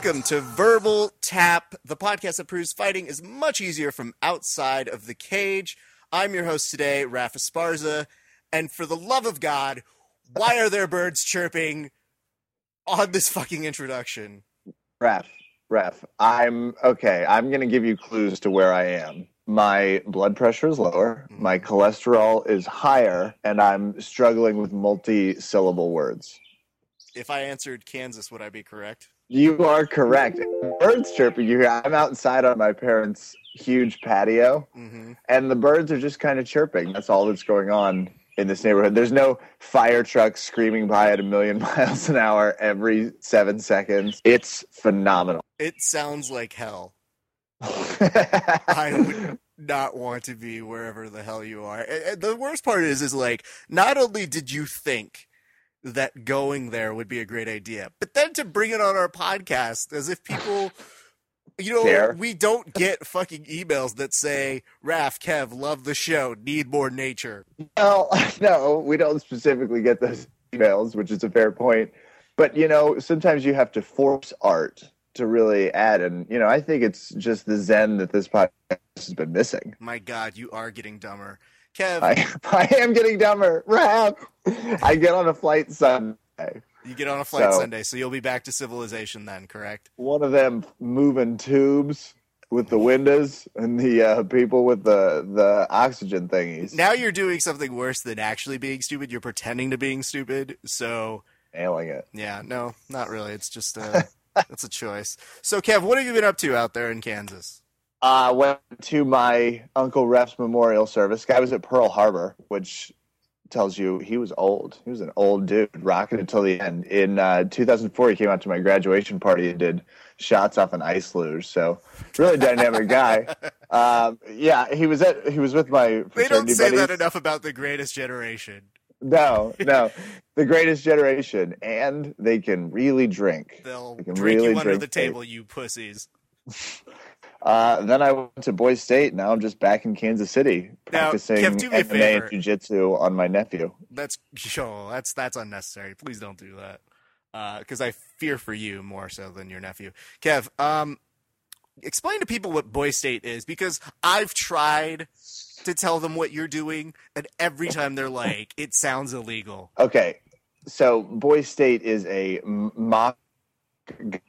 Welcome to Verbal Tap, the podcast that proves fighting is much easier from outside of the cage. I'm your host today, Raph Esparza, and for the love of God, why are there birds chirping on this fucking introduction? Ref, ref, I'm okay. I'm going to give you clues to where I am. My blood pressure is lower, mm-hmm. my cholesterol is higher, and I'm struggling with multi syllable words. If I answered Kansas, would I be correct? You are correct. Birds chirping you hear. I'm outside on my parents' huge patio, Mm-hmm. and the birds are just kind of chirping. That's all that's going on in this neighborhood. There's no fire trucks screaming by at a million miles an hour every seven seconds. It's phenomenal. It sounds like hell. I would not want to be wherever the hell you are. And- the worst part is, is like, not only did you think that going there would be a great idea, but then to bring it on our podcast as if people, you know, Care. we don't get fucking emails that say, Raph, Kev, love the show, need more nature. Well, no, we don't specifically get those emails, which is a fair point. But you know, sometimes you have to force art to really add, and you know, I think it's just the zen that this podcast has been missing. My God, you are getting dumber. Kev, I, I am getting dumber. Rap. I get on a flight Sunday. you get on a flight So- Sunday, so you'll be back to civilization then, correct? One of them moving tubes with the windows, and the uh, people with the the oxygen thingies. Now you're doing something worse than actually being stupid. You're pretending to being stupid. So nailing it. yeah, no, not really. It's just a, it's a choice. So Kev, what have you been up to out there in Kansas? Uh, went to my uncle Ref's memorial service. Guy was at Pearl Harbor, which tells you he was old. He was an old dude, rocking until the end. In uh, 2004, he came out to my graduation party and did shots off an ice luge. So, really dynamic guy. Um, yeah, he was at he was with my They don't say buddies. that enough about the greatest generation. No, no, the greatest generation, and they can really drink. They'll They can drink really you under drink the table, you pussies. Uh, then I went to Boys State. Now I'm just back in Kansas City Now, practicing Kev, do me MMA and jiu-jitsu on my nephew. That's sure, that's that's unnecessary. Please don't do that. Because I fear for you more so than your nephew, Kev. Um, explain to people what Boy State is because I've tried to tell them what you're doing, and every time they're like, "It sounds illegal." Okay, so Boys State is a mock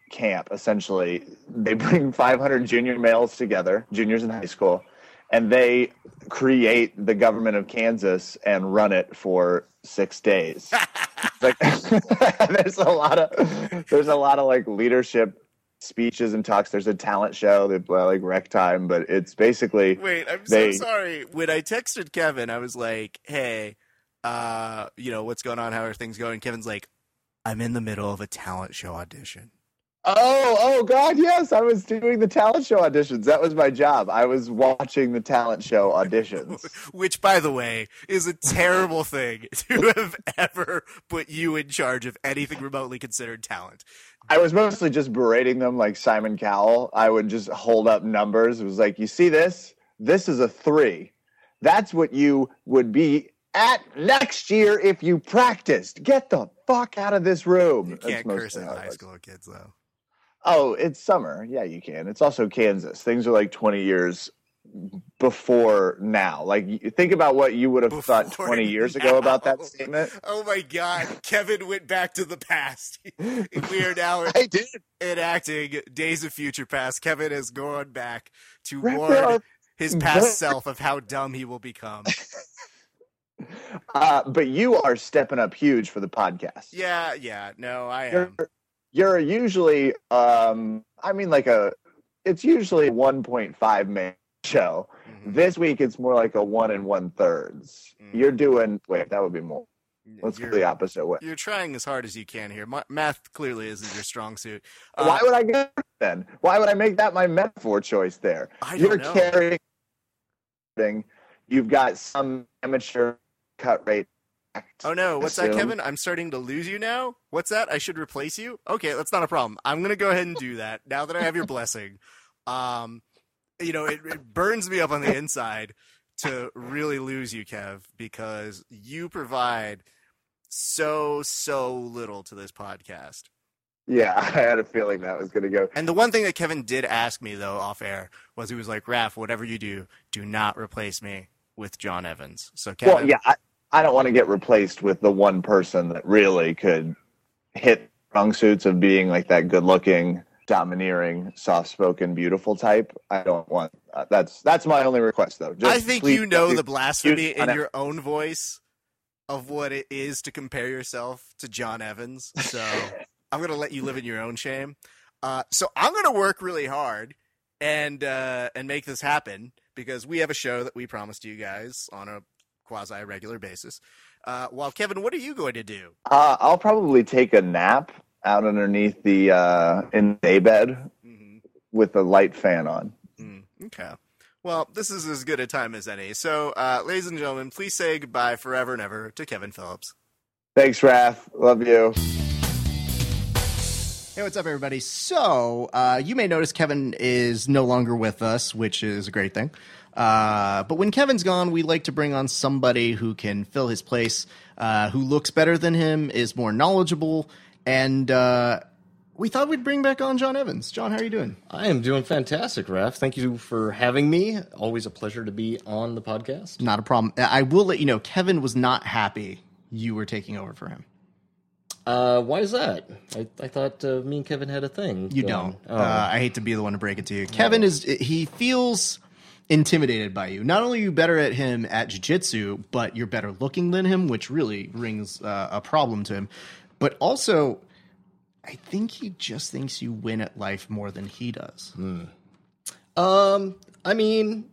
camp. Essentially, they bring 500 junior males together, juniors in high school, and they create the government of Kansas and run it for six days. like, there's a lot of there's a lot of like leadership speeches and talks. There's a talent show that like rec time, but it's basically Wait, I'm They- so sorry. When I texted Kevin, I was like, "Hey, uh, you know what's going on? How are things going?" Kevin's like, "I'm in the middle of a talent show audition." Oh, oh God, yes. I was doing the talent show auditions. That was my job. I was watching the talent show auditions. Which, by the way, is a terrible thing to have ever put you in charge of anything remotely considered talent. I was mostly just berating them like Simon Cowell. I would just hold up numbers. It was like, you see this? This is a three. That's what you would be at next year if you practiced. Get the fuck out of this room. You can't curse at high school kids, though. Oh, it's summer. Yeah, you can. It's also Kansas. Things are like 20 years before now. Like, think about what you would have thought Before 20 years ago about that statement. Oh my God, Kevin went back to the past. we are now I did. enacting Days of Future Past. Kevin has gone back to Right, warn are- his past self of how dumb he will become. Uh, but you are stepping up huge for the podcast. Yeah, yeah, no, I am. you're usually, um, I mean, like a, it's usually a 1.5 man show. Mhm. This week, it's more like a one and one thirds. Mm. You're doing, wait, that would be more. Let's go You're- the opposite way. You're trying as hard as you can here. Ma- math clearly isn't your strong suit. Uh, Why would I get then? Why would I make that my metaphor choice there? I don't You're know. carrying. You've got some amateur cut rate. Oh no, what's that. Kevin? I'm starting to lose you now. What's that? I should replace you? Okay, that's not a problem. I'm gonna go ahead and do that now that I have your blessing. Um, you know, it, it burns me up on the inside to really lose you, Kev, because you provide so so little to this podcast. Yeah, I had a feeling that was going to go. And the one thing that Kevin did ask me though off air was he was like, "Raph, whatever you do, do not replace me with John Evans." So Kevin, Well, yeah, I, I don't want to get replaced with the one person that really could hit wrong suits of being like that good-looking, domineering, soft-spoken, beautiful type. I don't want. Uh, that's that's my only request, though. Just I think please you know the blasphemy in your own voice of what it is to compare yourself to John Evans. So I'm gonna let you live in your own shame. Uh, so I'm gonna work really hard and uh, and make this happen because we have a show that we promised you guys on a quasi regular basis. Uh, while Kevin, what are you going to do? Uh, I'll probably take a nap out underneath the uh, in the day bed hmm with a light fan on. Mm, okay. Well, this is as good a time as any. So, uh, ladies and gentlemen, please say goodbye forever and ever to Kevin Phillips. Thanks, Raph. Love you. Hey, what's up, everybody? So, uh, you may notice Kevin is no longer with us, which is a great thing. Uh, but when Kevin's gone, we like to bring on somebody who can fill his place, uh, who looks better than him, is more knowledgeable, and uh, we thought we'd bring back on John Evans. John, how are you doing? I am doing fantastic, Raph. Thank you for having me. Always a pleasure to be on the podcast. Not a problem. I will let you know, Kevin was not happy you were taking over for him. Uh, why is that? I, I thought uh, me and Kevin had a thing. You going. don't. Oh. Uh, I hate to be the one to break it to you. Kevin is he feels intimidated by you. Not only are you better at him at jiu-jitsu, but you're better looking than him, which really rings uh, a problem to him. But also, I think he just thinks you win at life more than he does. um, I mean,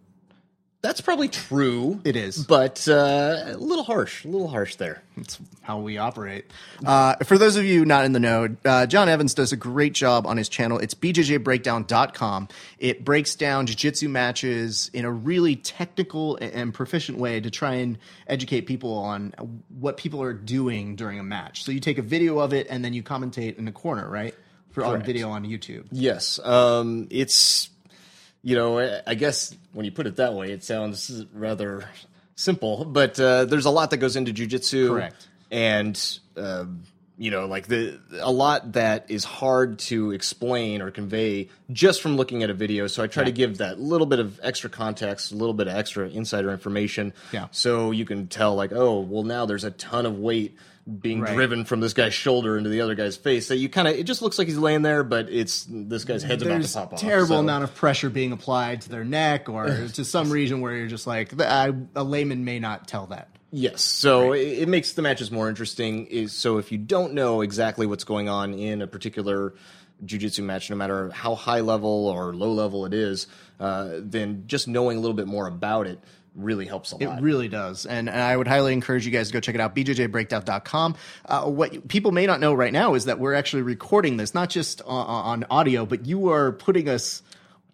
that's probably true. It is. but uh, a little harsh. A little harsh there. That's how we operate. Uh, for those of you not in the know, uh, John Evans does a great job on his channel. It's bjjbreakdown.com. It breaks down jiu-jitsu matches in a really technical and proficient way to try and educate people on what people are doing during a match. So you take a video of it and then you commentate in the corner, right? For on Correct. video on YouTube. Yes. Um, it's, you know, I- guess when you put it that way, it sounds rather simple, but uh, there's a lot that goes into jujitsu. Correct. And, um, you know, like the a lot that is hard to explain or convey just from looking at a video. So I try to give that little bit of extra context, a little bit of extra insider information. Yeah. So you can tell, like, oh, well, now there's a ton of weight being Right. driven from this guy's shoulder into the other guy's face. So you kind of, it just looks like he's laying there, but it's this guy's head's about to pop off. terrible So- amount of pressure being applied to their neck or to some region where you're just like, I, a layman may not tell that. Yes, so it, it makes the matches more interesting. Is so if you don't know exactly what's going on in a particular jujitsu match, no matter how high level or low level it is, uh, then just knowing a little bit more about it really helps a lot. It really does. And, and I would highly encourage you guys to go check it out, bjjbreakdown.com. Uh, what people may not know right now is that we're actually recording this, not just on, on audio, but you are putting us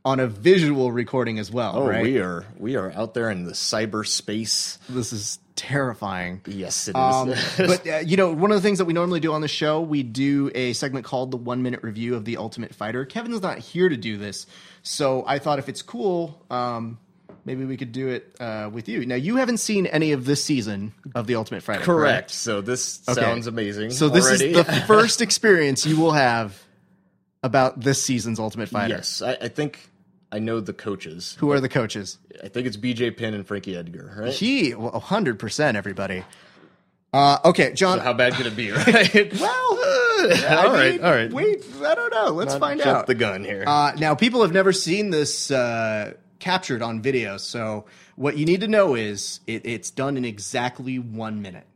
on a visual recording as well, oh, right? we are we are out there in the cyberspace. This is terrifying. Yes, it is. Um, but uh, you know, one of the things that we normally do on the show, we do a segment called the one minute review of the Ultimate Fighter. Kevin's not here to do this, so I thought if it's cool, um, maybe we could do it uh, with you. Now, you haven't seen any of this season of the Ultimate Fighter, correct. So this Okay. sounds amazing. So this already. is the first experience you will have about this season's Ultimate Fighter. yes, I, I think I know the coaches. Who are the coaches? I think it's BJ Penn and Frankie Edgar. Right? He, well, hundred percent, everybody. Uh, okay, John. How bad could it be? Right? well, all right, all right. Wait, I don't know. Let's Not find out. the gun here. Uh, now, people have never seen this uh, captured on video, so what you need to know is it, it's done in exactly one minute.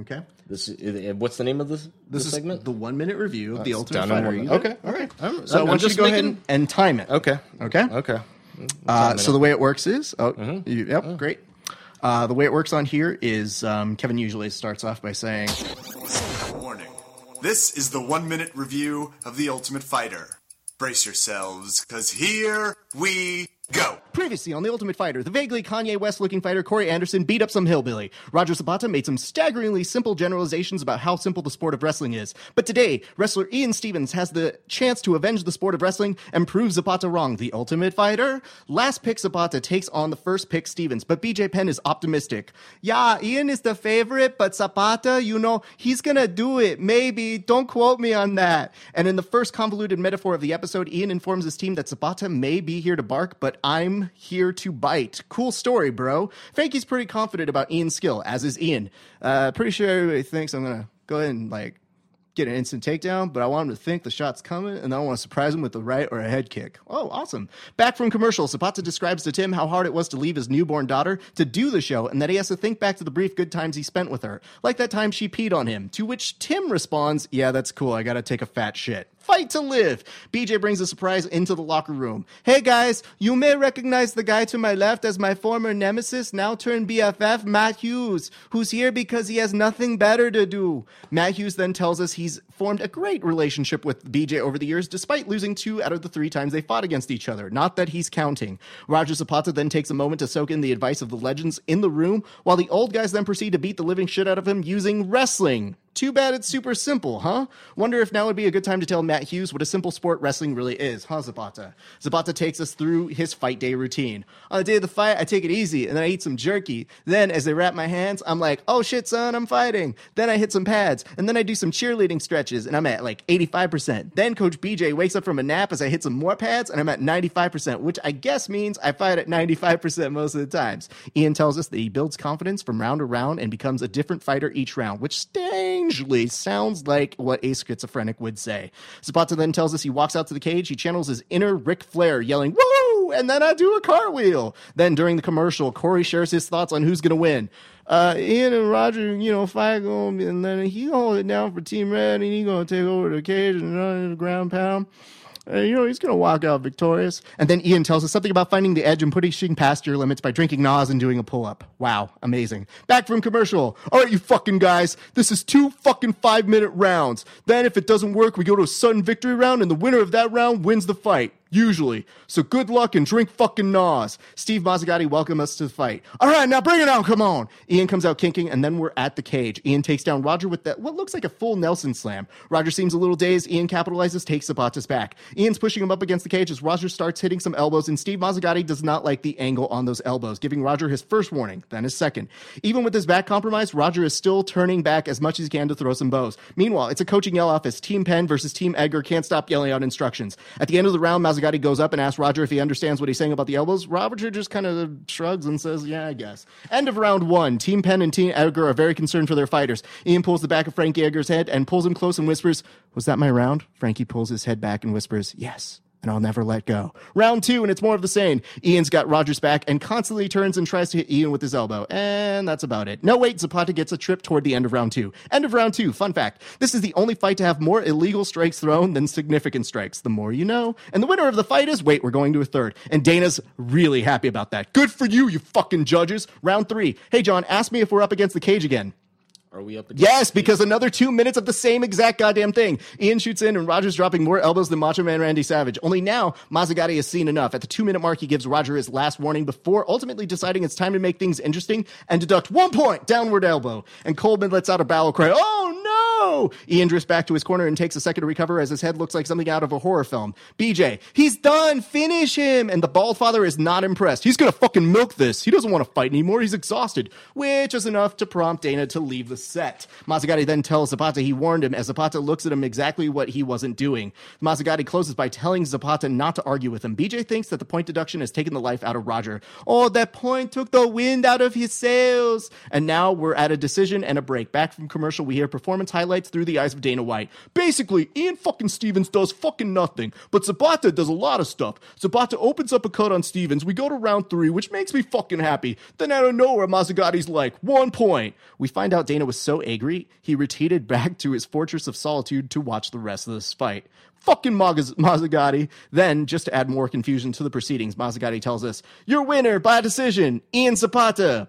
Okay, This is, what's the name of this, this this is segment? the one minute review of the Ultimate Fighter. one You minute. good? Okay, all right. I'm- So I I'm want you to just go ahead making- and time it. Okay. Okay. Okay. Uh, so the way it works is, oh, Mm-hmm. you, yep, great. Uh, the way it works on here is um, Kevin usually starts off by saying, Warning. This is the one minute review of The Ultimate Fighter. Brace yourselves, because here we go. Previously on The Ultimate Fighter, the vaguely Kanye West looking fighter Corey Anderson beat up some hillbilly. Roger Zapata made some staggeringly simple generalizations about how simple the sport of wrestling is. But today, wrestler Ian Stephens has the chance to avenge the sport of wrestling and prove Zapata wrong. The Ultimate Fighter? Last pick Zapata takes on the first pick Stephens, but BJ Penn is optimistic. Yeah, Ian is the favorite, but Zapata, you know, he's gonna do it. Maybe. Don't quote me on that. And in the first convoluted metaphor of the episode, Ian informs his team that Zapata may be here to bark, but I'm here to bite. Cool story, bro. Frankie's pretty confident about Ian's skill, as is Ian. Uh, pretty sure everybody thinks I'm gonna go ahead and like get an instant takedown, but I want him to think the shot's coming, and I want to surprise him with the right or a head kick. Oh, awesome. Back from commercial, Zapata describes to Tim how hard it was to leave his newborn daughter to do the show, and that he has to think back to the brief good times he spent with her, like that time she peed on him, to which Tim responds, Yeah, that's cool. I gotta take a fat shit. Fight to live. BJ brings a surprise into the locker room. Hey guys, you may recognize the guy to my left as my former nemesis, now turned BFF, Matt Hughes, who's here because he has nothing better to do. Matt Hughes then tells us he's formed a great relationship with BJ over the years, despite losing two out of the three times they fought against each other. Not that he's counting. Roger Zapata then takes a moment to soak in the advice of the legends in the room, while the old guys then proceed to beat the living shit out of him using wrestling. Too bad it's super simple, huh? Wonder if now would be a good time to tell Matt Hughes what a simple sport wrestling really is, huh, Zapata? Zapata takes us through his fight day routine. On the day of the fight, I take it easy and then I eat some jerky. Then, as they wrap my hands, I'm like, oh shit, son, I'm fighting. Then I hit some pads and then I do some cheerleading stretches and I'm at like 85%. Then Coach BJ wakes up from a nap as I hit some more pads and I'm at 95%, which I guess means I fight at 95% most of the times. Ian tells us that he builds confidence from round to round and becomes a different fighter each round, which strangely sounds like what a schizophrenic would say. Zapata then tells us he walks out to the cage, he channels his inner Ric Flair, yelling, Woo! And then I do a cartwheel. Then during the commercial, Corey shares his thoughts on who's going to win. Uh, Ian and Roger, you know, fight going, and then he hold it down for Team Red, and he gonna take over the cage and run into the ground pound. And, you know, he's going to walk out victorious. And then Ian tells us something about finding the edge and pushing past your limits by drinking NOS and doing a pull up. Wow, amazing. Back from commercial. All right, you fucking guys, this is two fucking five minute rounds. Then, if it doesn't work, we go to a sudden victory round, and the winner of that round wins the fight. Usually. So good luck and drink fucking NOS. Steve Mazzagatti welcome us to the fight. All right, now bring it on. Come on. Ian comes out kinking, and then we're at the cage. Ian takes down Roger with that what looks like a full Nelson slam. Roger seems a little dazed. Ian capitalizes, takes Zapata's back. Ian's pushing him up against the cage as Roger starts hitting some elbows, and Steve Mazzagatti does not like the angle on those elbows, giving Roger his first warning, then his second. Even with his back compromised, Roger is still turning back as much as he can to throw some bows. Meanwhile, it's a coaching yell off as Team Penn versus Team Edgar can't stop yelling out instructions. At the end of the round, Mazzagatti goes up and asks Roger if he understands what he's saying about the elbows. Roger just kind of shrugs and says, Yeah, I guess. End of round one. Team Penn and Team Edgar are very concerned for their fighters. Ian pulls the back of Frankie Edgar's head and pulls him close and whispers, Was that my round? Frankie pulls his head back and whispers, Yes and I'll never let go. Round two, and it's more of the same. Ian's got Roger's back and constantly turns and tries to hit Ian with his elbow. And that's about it. No, wait, Zapata gets a trip toward the end of round two. End of round two. Fun fact. This is the only fight to have more illegal strikes thrown than significant strikes. The more you know. And the winner of the fight is, wait, we're going to a third. And Dana's really happy about that. Good for you, you fucking judges. Round three. Hey, John, ask me if we're up against the cage again. Are we up? Yes, because another two minutes of the same exact goddamn thing. Ian shoots in, and Roger's dropping more elbows than Macho Man Randy Savage. Only now, Mazzagatti has seen enough. At the two minute mark, he gives Roger his last warning before ultimately deciding it's time to make things interesting and deduct one point downward elbow. And Coleman lets out a battle cry. Oh Oh! no! Ian drifts back to his corner and takes a second to recover as his head looks like something out of a horror film. BJ, he's done. Finish him. And the bald father is not impressed. He's gonna fucking milk this. He doesn't want to fight anymore. He's exhausted, which is enough to prompt Dana to leave the set. Mazzagatti then tells Zapata he warned him as Zapata looks at him exactly what he wasn't doing. Mazzagatti closes by telling Zapata not to argue with him. BJ thinks that the point deduction has taken the life out of Roger. Oh, that point took the wind out of his sails. And now we're at a decision and a break. Back from commercial, we hear performance highlights through the eyes of Dana White. Basically, Ian fucking Stephens does fucking nothing, but Zapata does a lot of stuff. Zapata opens up a cut on Stephens. We go to round three, which makes me fucking happy. Then out of nowhere, Mazzagatti's like, one point. We find out Dana was so angry, he retreated back to his fortress of solitude to watch the rest of this fight. Fucking Maz-. Then, just to add more confusion to the proceedings, Mazzagatti tells us, Your winner by decision, Ian Zapata.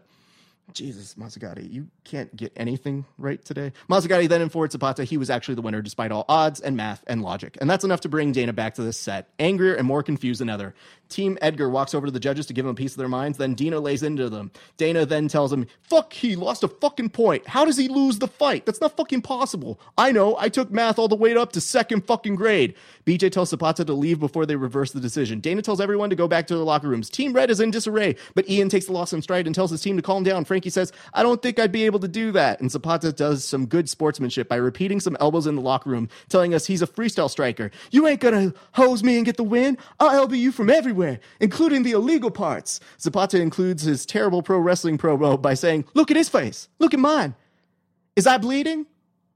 Jesus, Mazzagatti, you can't get anything right today. Mazzagatti then informed Zapata he was actually the winner despite all odds and math and logic. And that's enough to bring Dana back to this set, angrier and more confused than ever. Team Edgar walks over to the judges to give them a piece of their minds. Then Dino lays into them. Dana then tells him, Fuck, he lost a fucking point. How does he lose the fight? That's not fucking possible. I know. I took math all the way up to second fucking grade. BJ tells Zapata to leave before they reverse the decision. Dana tells everyone to go back to their locker rooms. Team Red is in disarray, but Ian takes the loss in stride and tells his team to calm down. Frankie says, I don't think I'd be able to do that. And Zapata does some good sportsmanship by repeating some elbows in the locker room, telling us he's a freestyle striker. You ain't gonna hose me and get the win. I'll elbow you from everywhere, including the illegal parts. Zapata includes his terrible pro wrestling promo by saying, Look at his face. Look at mine. Is I bleeding?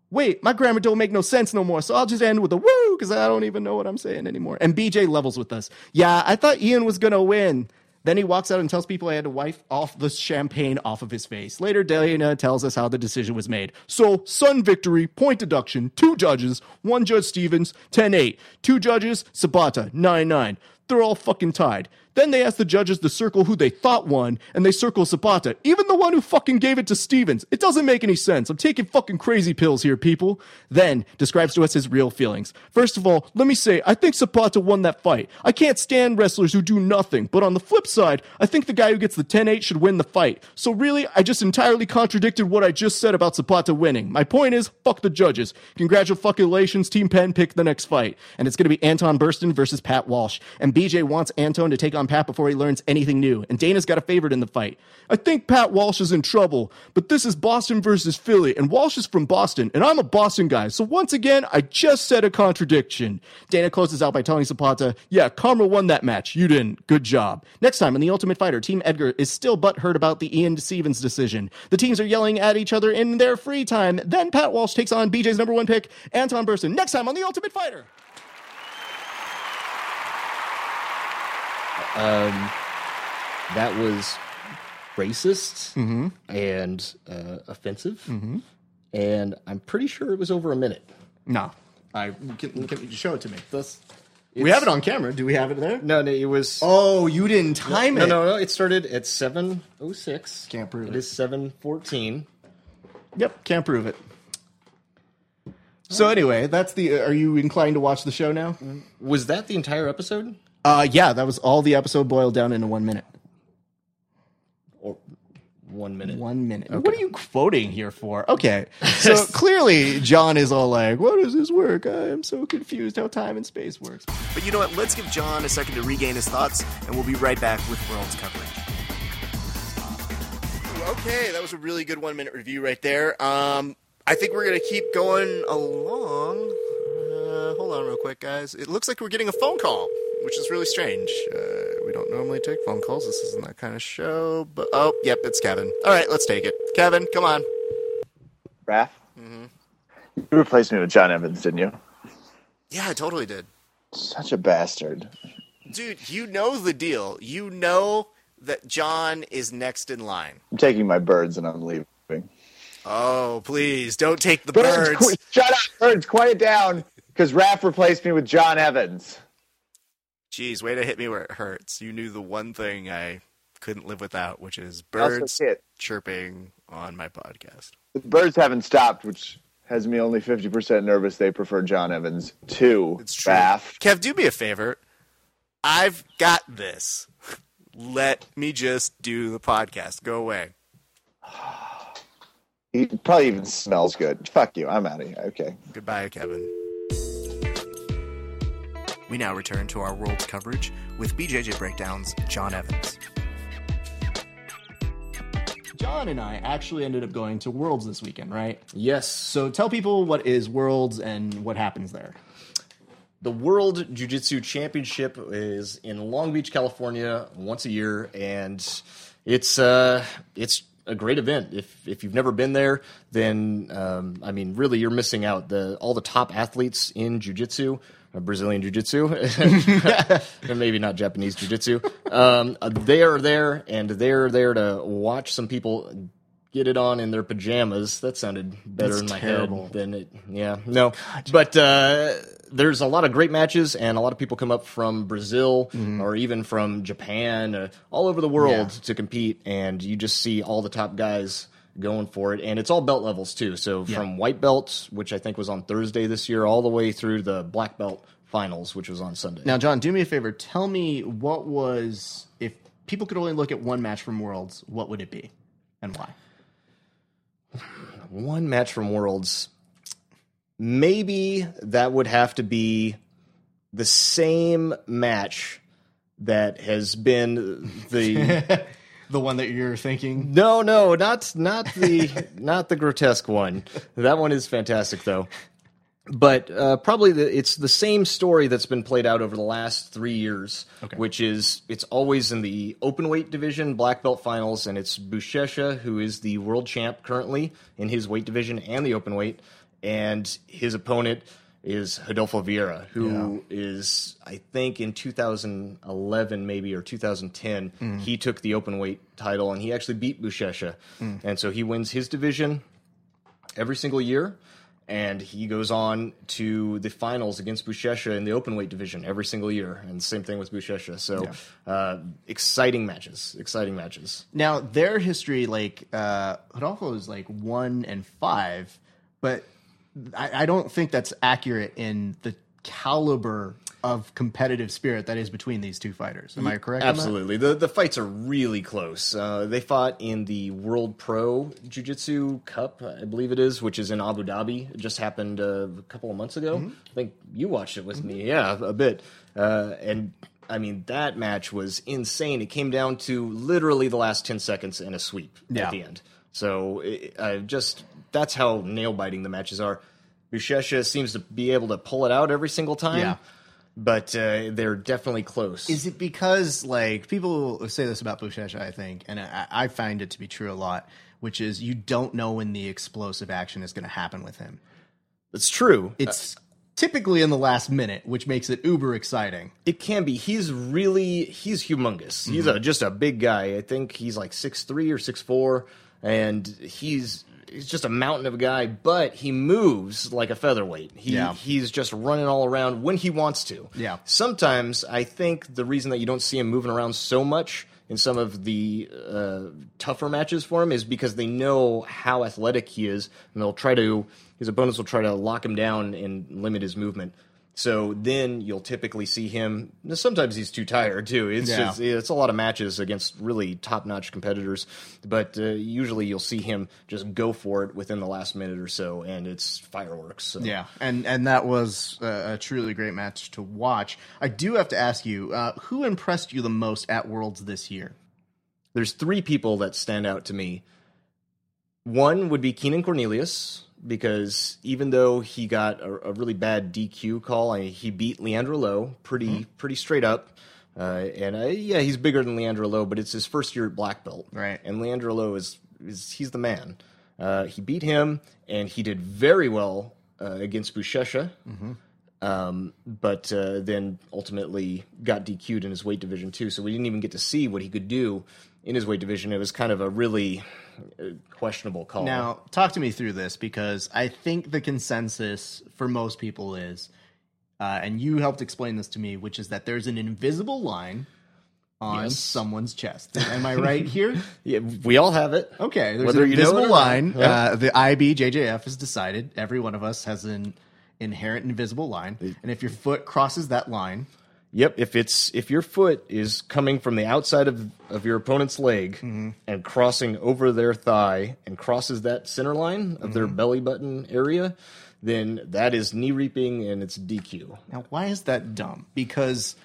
Wait, my grammar don't make no sense no more, so I'll just end with a woo because I don't even know what I'm saying anymore. And BJ levels with us. Yeah, I thought Ian was gonna win. Then he walks out and tells people I had to wipe off the champagne off of his face. Later, Dana tells us how the decision was made. So, Sun victory, point deduction, two judges, one Judge Stephens, 10 8. Two judges, Zapata, 9 9. They're all fucking tied. Then they ask the judges to circle who they thought won, and they circle Zapata, even the one who fucking gave it to Stephens. It doesn't make any sense. I'm taking fucking crazy pills here, people. Then describes to us his real feelings. First of all, let me say, I think Zapata won that fight. I can't stand wrestlers who do nothing, but on the flip side, I think the guy who gets the 10 8 should win the fight. So really, I just entirely contradicted what I just said about Zapata winning. My point is, fuck the judges. Congratulations, Team Penn picked the next fight. And it's going to be Anton Berzin versus Pat Walsh. And BJ wants Anton to take on Pat before he learns anything new. And Dana's got a favorite in the fight. I think Pat Walsh is in trouble, but this is Boston versus Philly, and Walsh is from Boston, and I'm a Boston guy. So once again, I just said a contradiction. Dana closes out by telling Zapata, yeah, Karma won that match. You didn't. Good job. Next time on The Ultimate Fighter, Team Edgar is still butthurt about the Ian Stephens decision. The teams are yelling at each other in their free time. Then Pat Walsh takes on BJ's number one pick, Anton Berzin. Next time on The Ultimate Fighter. Um, that was racist and uh, offensive, and I'm pretty sure it was over a minute. No. I can, can you show it to me. This, we have it on camera. Do we have it there? No, no, it was. Oh, you didn't time no, it. No, no, no. It started at seven oh six. Can't prove It it. is seven fourteen. Yep, can't prove it. So anyway, that's the. Are you inclined to watch the show now? Was that the entire episode? Uh, yeah, that was all the episode boiled down into one minute. Or one minute? One minute. What are you quoting here for? Okay, so clearly John is all like, "What does this work? I am so confused how time and space works." But you know what? Let's give John a second to regain his thoughts, and we'll be right back with World's coverage. Okay, that was a really good one minute review right there. Um, I think we're gonna keep going along. Uh, hold on, real quick, guys. It looks like we're getting a phone call, which is really strange. Uh, we don't normally take phone calls. This isn't that kind of show. But oh, yep, it's Kevin. All right, let's take it. Kevin, come on. Raph, you replaced me with John Evans, didn't you? Yeah, I totally did. Such a bastard. Dude, you know the deal. You know that John is next in line. I'm taking my birds and I'm leaving. Oh, please don't take the Birds, birds. qu- shut up, birds, quiet down, because Raph replaced me with John Evans. Jeez, way to hit me where it hurts. You knew the one thing I couldn't live without, which is birds chirping on my podcast. The birds haven't stopped, which has me only 50% nervous they prefer John Evans to It's true. Raph. Kev, do me a favor. I've got this. Let me just do the podcast. Go away. He probably even smells good. Fuck you. I'm out of here. Okay. Goodbye, Kevin. We now return to our world's coverage with BJJ Breakdowns, John Evans. John and I actually ended up going to Worlds this weekend, right? Yes. So tell people what is Worlds and what happens there. The World Jiu Jitsu Championship is in Long Beach, California, once a year, and it's uh, it's a great event. If if you've never been there, then um, I mean, really, you're missing out. The all the top athletes in Jiu Jitsu. uh, Brazilian Jiu Jitsu, and maybe not Japanese Jiu Jitsu. Um, uh, they are there, and they're there to watch some people get it on in their pajamas. That sounded better That's in my terrible. head than it. Yeah, no, but uh, there's a lot of great matches, and a lot of people come up from Brazil or even from Japan, uh, all over the world Yeah. to compete, and you just see all the top guys going for it, and it's all belt levels too. So from white belt, which I think was on Thursday this year, all the way through the black belt finals, which was on Sunday. Now, John, do me a favor. Tell me what was if people could only look at one match from Worlds, what would it be, and why? one match from Worlds, maybe that would have to be the same match that has been the The one that you're thinking. no no not not the not the grotesque one. That one is fantastic though. But uh, probably the, it's the same story that's been played out over the last three years, which is it's always in the open weight division, black belt finals, and it's Buchecha who is the world champ currently in his weight division and the open weight, and his opponent is Rodolfo Vieira, who is I think in 2011 maybe or 2010 he took the open weight title and he actually beat Buchecha, and so he wins his division every single year. And he goes on to the finals against Buchecha in the open weight division every single year. And same thing with Buchecha. So uh, exciting matches. Exciting matches. Now, their history, like uh, Rodolfo is like one and five, but I, I don't think that's accurate in the caliber of competitive spirit that is between these two fighters. Am I correct? Absolutely. The the fights are really close. Uh, they fought in the World Pro Jiu Jitsu Cup, I believe it is, which is in Abu Dhabi. It just happened uh, a couple of months ago. Mm-hmm. I think you watched it with me. Yeah, a bit. Uh, and I mean, that match was insane. It came down to literally the last 10 seconds and a sweep Yeah. at the end. So it, uh, just that's how nail biting the matches are. Buchecha seems to be able to pull it out every single time. Yeah. But uh, they're definitely close. Is it because like people say this about Buchecha, I think, and I, I find it to be true a lot, which is you don't know when the explosive action is going to happen with him. It's true. It's typically in the last minute, which makes it uber exciting. It can be. He's really he's humongous. He's a just a big guy. I think he's like six three or six four, and he's he's just a mountain of a guy. But he moves like a featherweight. He Yeah. he's just running all around when he wants to. Yeah. Sometimes I think the reason that you don't see him moving around so much in some of the uh, tougher matches for him is because they know how athletic he is, and they'll try to his opponents will try to lock him down and limit his movement. So then you'll typically see him. Sometimes he's too tired too. It's Yeah. just it's a lot of matches against really top notch competitors, but uh, usually you'll see him just go for it within the last minute or so, and it's fireworks. So. Yeah, and and that was a, a truly great match to watch. I do have to ask you, uh, who impressed you the most at Worlds this year? there's three people that stand out to me. One would be Keenan Cornelius because even though he got a, a really bad DQ call, I, he beat Leandro Lo pretty pretty straight up. Uh, and uh, yeah, he's bigger than Leandro Lo, but it's his first year at black belt. Right. And Leandro Lo is, is he's the man. Uh, he beat him, and he did very well uh, against Buchecha. Um, but uh, then ultimately got DQ'd in his weight division too. So we didn't even get to see what he could do in his weight division. It was kind of a really questionable call. Now, talk to me through this because I think the consensus for most people is, uh, and you helped explain this to me, which is that there's an invisible line on Yes. someone's chest. Am I right here? yeah, we all have it. Okay, there's Whether an you know invisible or not. line. Uh, the IBJJF has decided every one of us has an inherent invisible line, and if your foot crosses that line, Yep. If it's if your foot is coming from the outside of of your opponent's leg and crossing over their thigh and crosses that center line of their belly button area, then that is knee reaping and it's DQ. Now, why is that dumb? Because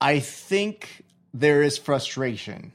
I think there is frustration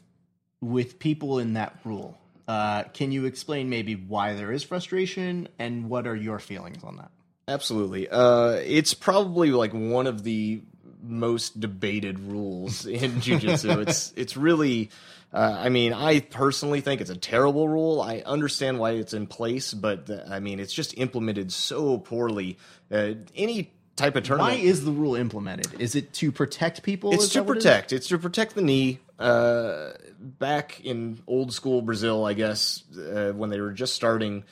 with people in that rule. Uh, can you explain maybe why there is frustration and what are your feelings on that? Absolutely. Uh, it's probably like one of the most debated rules in jiu-jitsu. it's it's really uh, I mean, I personally think it's a terrible rule. I understand why it's in place, but uh, I mean, it's just implemented so poorly. Uh, any type of tournament. Why is the rule implemented? Is it to protect people? it's Is to what it protect. It's to protect the knee. Uh, back in old school Brazil, I guess, uh, when they were just starting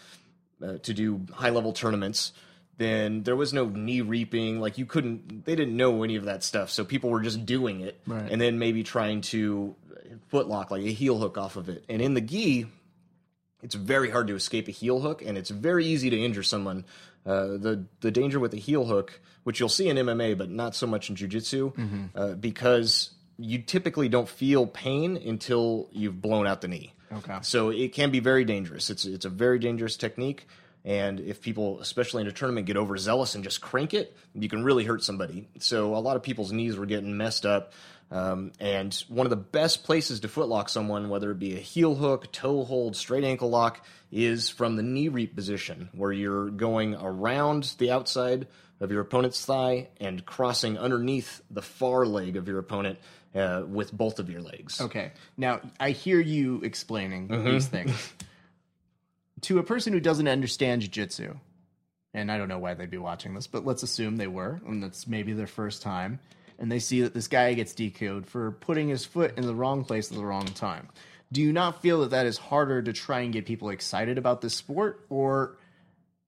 uh, to do high level tournaments, then there was no knee reaping. Like you couldn't, they didn't know any of that stuff. So people were just doing it, Right. and then maybe trying to footlock like a heel hook off of it. And in the gi, it's very hard to escape a heel hook, and it's very easy to injure someone. Uh, the the danger with a heel hook, which you'll see in MMA, but not so much in jujitsu, uh, because you typically don't feel pain until you've blown out the knee. Okay. So it can be very dangerous. It's it's a very dangerous technique. And if people, especially in a tournament, get overzealous and just crank it, you can really hurt somebody. So a lot of people's knees were getting messed up. Um, and one of the best places to footlock someone, whether it be a heel hook, toe hold, straight ankle lock, is from the knee reap position, where you're going around the outside of your opponent's thigh and crossing underneath the far leg of your opponent uh, with both of your legs. Okay. Now, I hear you explaining Mm-hmm. these things. to a person who doesn't understand jiu-jitsu, and I don't know why they'd be watching this, but let's assume they were, and that's maybe their first time, and they see that this guy gets DQ'd for putting his foot in the wrong place at the wrong time. Do you not feel that that is harder to try and get people excited about this sport, or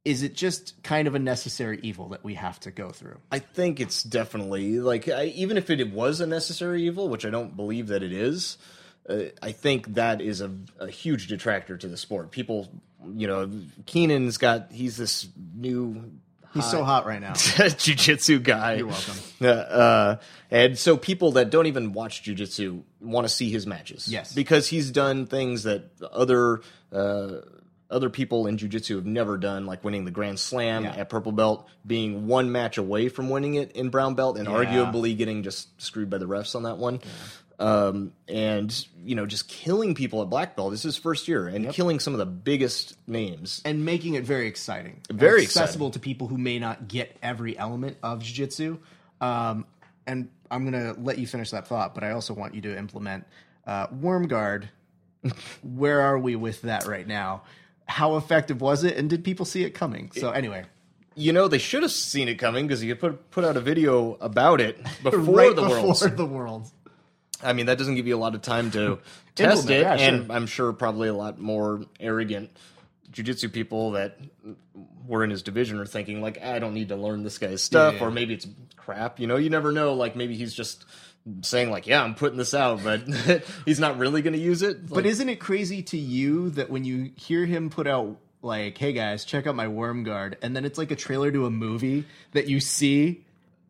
is it just kind of a necessary evil that we have to go through? I think it's definitely like I, even if it was a necessary evil, which I don't believe that it is. Uh, I think that is a, a huge detractor to the sport. People, you know, Keenan's got he's this new He's so hot right now. jiu-jitsu guy. You're welcome. Uh, uh, and so people that don't even watch jiu-jitsu want to see his matches. Yes. Because he's done things that other uh, other people in jiu-jitsu have never done, like winning the Grand Slam Yeah. at purple belt, being one match away from winning it in brown belt, and Yeah. arguably getting just screwed by the refs on that one. Um, and you know, just killing people at black belt. This is his first year, and killing some of the biggest names. and making it very exciting, Very accessible to people who may not get every element of jiu-jitsu. Um, and I'm gonna let you finish that thought, but I also want you to implement uh, Worm Guard. Where are we with that right now? How effective was it, and did people see it coming? So anyway, You know, they should have seen it coming because you put put out a video about it before right the before Worlds. the world. I mean, that doesn't give you a lot of time to test it, yeah, and sure. I'm sure probably a lot more arrogant jujitsu people that were in his division are thinking like, I don't need to learn this guy's stuff, Yeah, yeah. or maybe it's crap. You know, you never know. Like maybe he's just saying like, yeah, I'm putting this out, but he's not really going to use it. But isn't it crazy to you that when you hear him put out like, "Hey guys, check out my Worm Guard," and then it's like a trailer to a movie that you see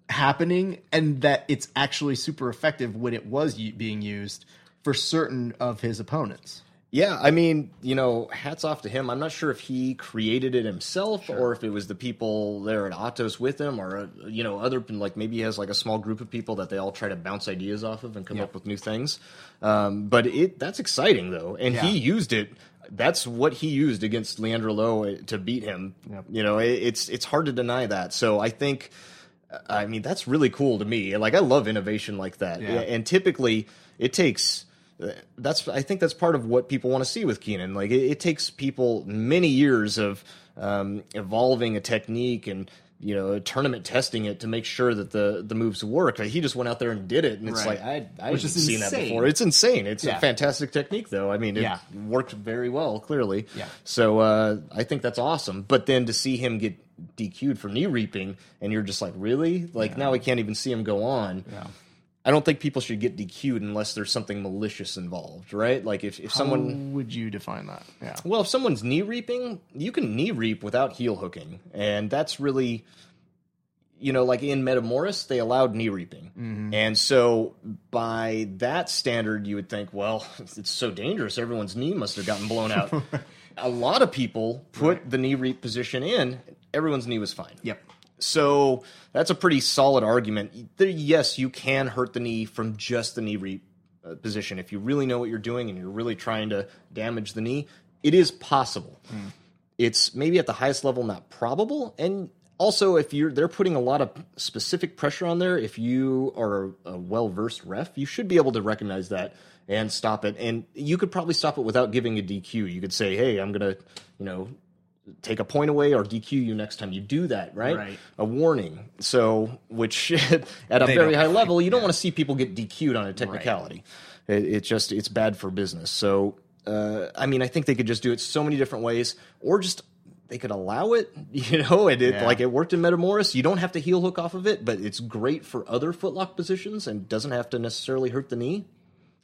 happening, and that it's actually super effective when it was being used for certain of his opponents. Yeah, I mean, you know, hats off to him. I'm not sure if he created it himself or if it was the people there at Atos with him or, uh, you know, other, like maybe he has like a small group of people that they all try to bounce ideas off of and come up with new things. Um, but it that's exciting though. And he used it. That's what he used against Leandro Lo to beat him. You know, it, it's it's hard to deny that. So I think, I mean, that's really cool to me. Like I love innovation like that. Yeah. And typically it takes that's I think that's part of what people want to see with Keenan. Like it, it takes people many years of um, evolving a technique and you know tournament testing it to make sure that the the moves work. Like, he just went out there and did it, and it's Right. like I I Which haven't is seen that before. It's insane. It's Yeah. a fantastic technique, though. I mean, it Yeah. worked very well, clearly. Yeah. So uh, I think that's awesome. But then to see him get DQ'd for knee reaping, and you're just like, really? Like now we can't even see him go on. Yeah. I don't think people should get DQ'd unless there's something malicious involved, right? Like if, if someone would you define that? Yeah. well, if someone's knee reaping, you can knee reap without heel hooking. And that's really you know, like in Metamoris, they allowed knee reaping. Mm-hmm. And so by that standard, you would think, well, it's so dangerous, everyone's knee must have gotten blown out. A lot of people put the knee reap position in, everyone's knee was fine. Yep. So that's a pretty solid argument. Yes, you can hurt the knee from just the knee uh, position. If you really know what you're doing and you're really trying to damage the knee, it is possible. It's maybe at the highest level not probable, and also if you're they're putting a lot of specific pressure on there. If you are a, a well versed ref, you should be able to recognize that and stop it. And you could probably stop it without giving a DQ. You could say, "Hey, I'm gonna, you know." Take a point away or DQ you next time you do that, right? Right. A warning. So, which at a They very high level, you don't want to see people get DQ'd on a technicality. It, it just it's bad for business. So, uh, I mean, I think they could just do it so many different ways, or just they could allow it. You know, and it Yeah. like it worked in Metamoris. You don't have to heel hook off of it, but it's great for other footlock positions and doesn't have to necessarily hurt the knee.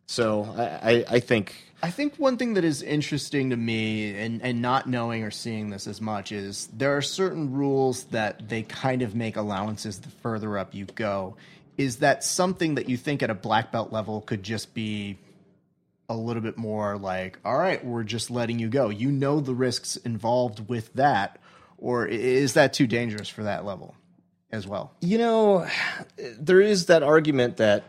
So I, I, I think I think one thing that is interesting to me, and, and not knowing or seeing this as much, is there are certain rules that they kind of make allowances the further up you go. Is that something that you think at a black belt level could just be a little bit more like, all right, we're just letting you go? You know the risks involved with that, or is that too dangerous for that level as well? You know, there is that argument that,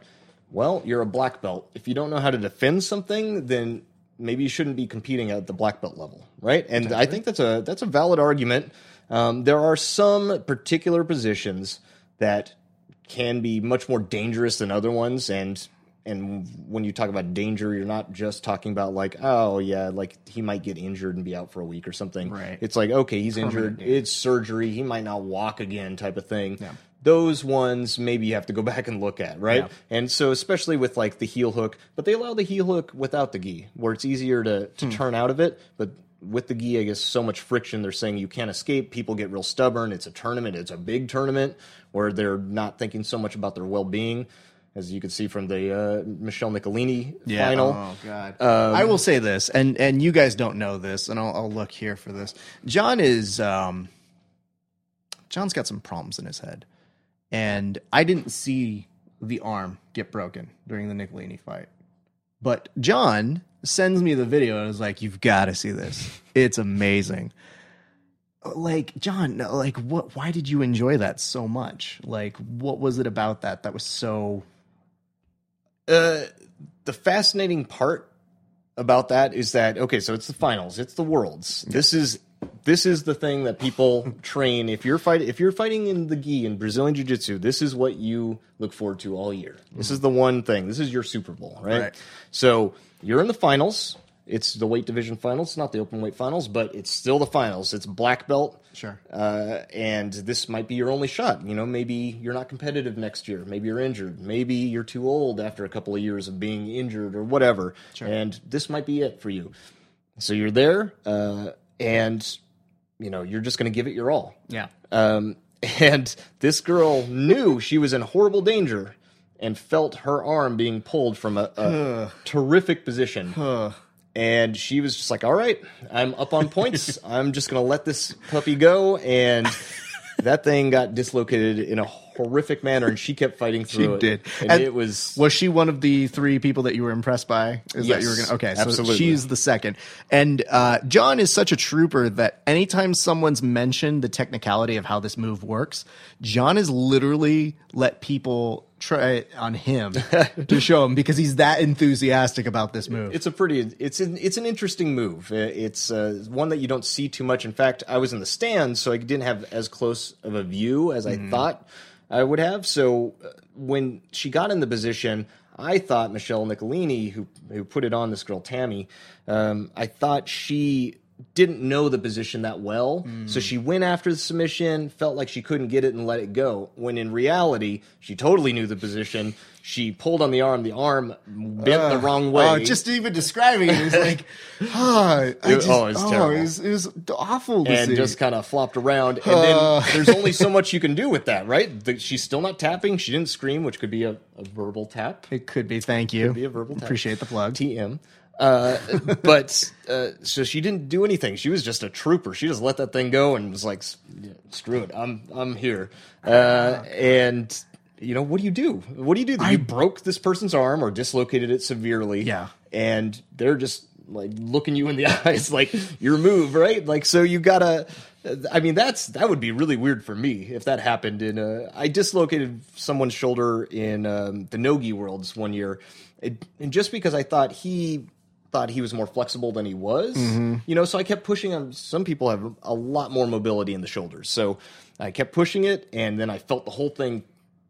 well, you're a black belt. If you don't know how to defend something, then maybe you shouldn't be competing at the black belt level, right? And I think that's a that's a valid argument. Um, there are some particular positions that can be much more dangerous than other ones, and and when you talk about danger, you're not just talking about like, oh yeah, like he might get injured and be out for a week or something. Right. It's like, okay, he's injured, danger. it's surgery, he might not walk again, type of thing. Those ones maybe you have to go back and look at, right? Yeah. And so especially with like the heel hook, but they allow the heel hook without the gi, where it's easier to, to Hmm. turn out of it. But with the gi, I guess so much friction, they're saying you can't escape. People get real stubborn. It's a tournament. It's a big tournament where they're not thinking so much about their well being. As you can see from the uh, Michelle Nicolini final. Oh God. I will say this, and and you guys don't know this, and I'll, I'll look here for this. John is um, John's got some problems in his head, and I didn't see the arm get broken during the Nicolini fight, but John sends me the video and is like, "You've got to see this. It's amazing." Like John, like what? Why did you enjoy that so much? Like, what was it about that that was so? Uh, the fascinating part about that is that okay, so it's the finals, it's the worlds. This is this is the thing that people train. If you're fight, if you're fighting in the gi in Brazilian Jiu Jitsu, this is what you look forward to all year. This is the one thing. This is your Super Bowl, right? Right. So you're in the finals. It's the weight division finals, not the open weight finals, but it's still the finals. It's black belt. Sure. Uh, and this might be your only shot. You know, maybe you're not competitive next year. Maybe you're injured. Maybe you're too old after a couple of years of being injured or whatever. And this might be it for you. So you're there, uh, and you know you're just going to give it your all. Yeah. Um, and this girl knew she was in horrible danger and felt her arm being pulled from a, a terrific position. And she was just like, "All right, I'm up on points. I'm just going to let this puppy go." And that thing got dislocated in a horrific manner, and she kept fighting She through it. did. and, And it was Was she one of the three people that you were impressed by? Is that you were gonna okay? So absolutely. she's the second. And uh, John is such a trooper that anytime someone's mentioned the technicality of how this move works, John has literally let people try it on him to show him because he's that enthusiastic about this move. It's a pretty it's an it's an interesting move. Uh, It's uh, one that you don't see too much. In fact, I was in the stands, so I didn't have as close of a view as I thought I would have. So uh, when she got in the position, I thought Michelle Nicolini, who who put it on this girl Tammy, um, I thought she didn't know the position that well. So mm. she went after the submission, felt like she couldn't get it and let it go. When in reality, she totally knew the position. She pulled on the arm, the arm bent the wrong way. Oh, just even describing it, it was like, oh, just, oh, it was oh, terrible. It was, it was awful to and see. just kind of flopped around. And then there's only so much you can do with that, right? The, she's still not tapping. She didn't scream, which could be a, a verbal tap. it could be. Thank you. be a verbal tap. Appreciate the plug. TM. Uh, but uh, so she didn't do anything. She was just a trooper. She just let that thing go and was like, "Screw it, I'm I'm here." Uh, and you know what do you do? What do you do? you broke this person's arm or dislocated it severely. Yeah. and they're just like looking you in the eyes, like your move, right? Like so, you gotta. I mean, that's that would be really weird for me if that happened. In a, I dislocated someone's shoulder in um, the Nogi Worlds one year, it, and just because I thought he thought he was more flexible than he was, you know, so I kept pushing him. Some people have a lot more mobility in the shoulders, so I kept pushing it, and then I felt the whole thing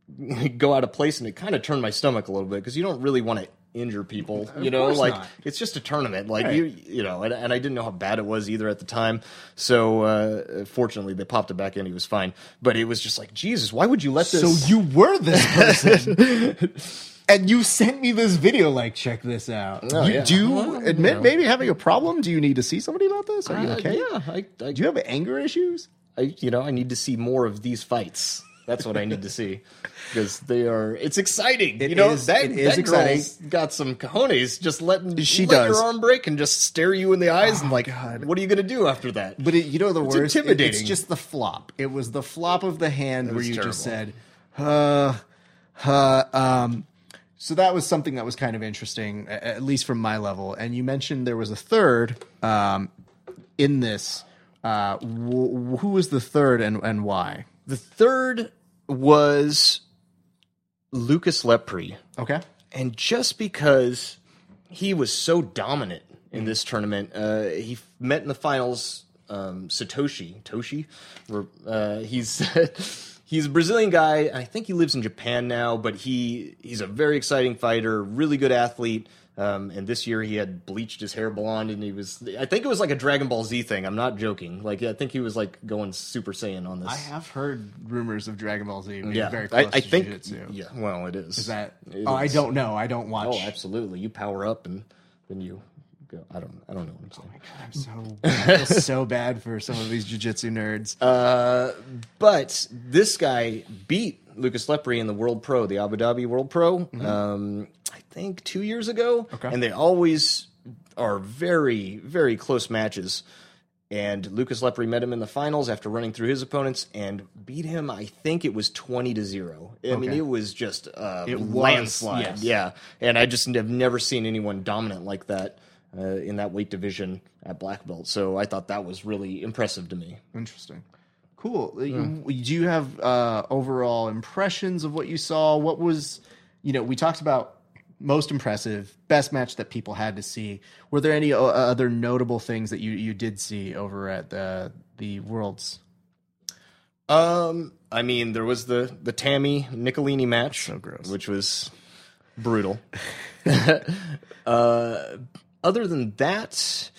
go out of place, and it kind of turned my stomach a little bit because you don't really want to injure people, you know, like not. it's just a tournament, like you, you know, and, and I didn't know how bad it was either at the time. So uh, fortunately, they popped it back in; he was fine. But it was just like, Jesus, why would you let this? So you were this person. and you sent me this video like check this out. Oh, you, yeah. Do you Well, you admit know. maybe having a problem? Do you need to see somebody about this? Are you Uh, okay? yeah, I, I, Do you have anger issues? I, you know, I need to see more of these fights. That's what I need to see because they are. It's exciting. It you know is- that, it is that exciting. girl's got some cojones. Just letting She let does. your arm break and just stare you in the eyes and like, God. what are you gonna do after that? But it, you know the It's worst. It- intimidating. it's just the flop. It was the flop of the hand where was you just said, "Uh, uh." Um, so that was something that was kind of interesting, at least from my level. And you mentioned there was a third um, in this. Uh, wh- who was the third, and and why? The third was Lucas Lepri. Okay. and just because he was so dominant in this tournament, uh, he f- met in the finals um, Satoshi Toshi. Uh, he's he's a Brazilian guy. I think he lives in Japan now, but he he's a very exciting fighter, really good athlete. Um, and this year he had bleached his hair blonde, and he was. I think it was like a Dragon Ball Z thing. I'm not joking. Like I think he was like going Super Saiyan on this. I have heard rumors of Dragon Ball Z being yeah, very I, close I to think. Jiu-Jitsu. Yeah, well, it is. Is that? It oh, I don't know. I don't watch. Oh, absolutely. You power up and then you go. I don't. I don't know what I'm saying. I'm so I feel so bad for some of these jiu-jitsu nerds. Uh, but this guy beat Lucas Lepri in the World Pro, the Abu Dhabi World Pro. Um, I think two years ago. Okay. And they always are very, very close matches. And Lucas Lepri met him in the finals after running through his opponents and beat him. I think it was twenty to zero. I mean, it was just a It was, landslide. yes. Yeah, and I just have never seen anyone dominant like that uh, in that weight division at black belt. So I thought that was really impressive to me. Interesting. Cool. You- Do you have uh, overall impressions of what you saw? What was, you know, we talked about most impressive, best match that people had to see. Were there any uh, other notable things that you, you did see over at the the Worlds? Um, I mean, there was the the Tammy Nicolini match, So which was brutal. uh, other than that,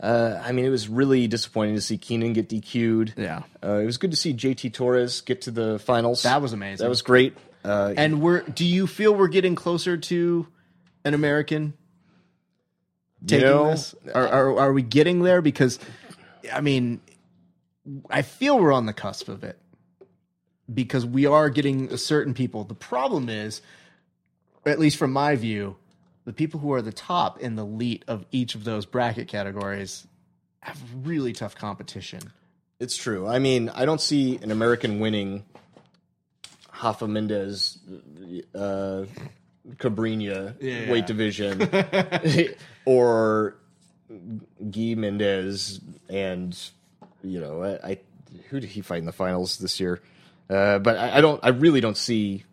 uh, I mean, it was really disappointing to see Keenan get DQ'd. Yeah. uh, it was good to see JT Torres get to the finals. That was amazing. That was great. Uh, And we're do you feel we're getting closer to an American taking know, this? Are, are are we getting there? Because I mean, I feel we're on the cusp of it because we are getting certain people. The problem is, at least from my view, the people who are the top in the elite of each of those bracket categories have really tough competition. It's true. I mean, I don't see an American winning Rafa Mendes, uh, Cabrinha Yeah. weight division, or Guy Mendes, and you know, I, I who did he fight in the finals this year? Uh, but I, I don't. I really don't see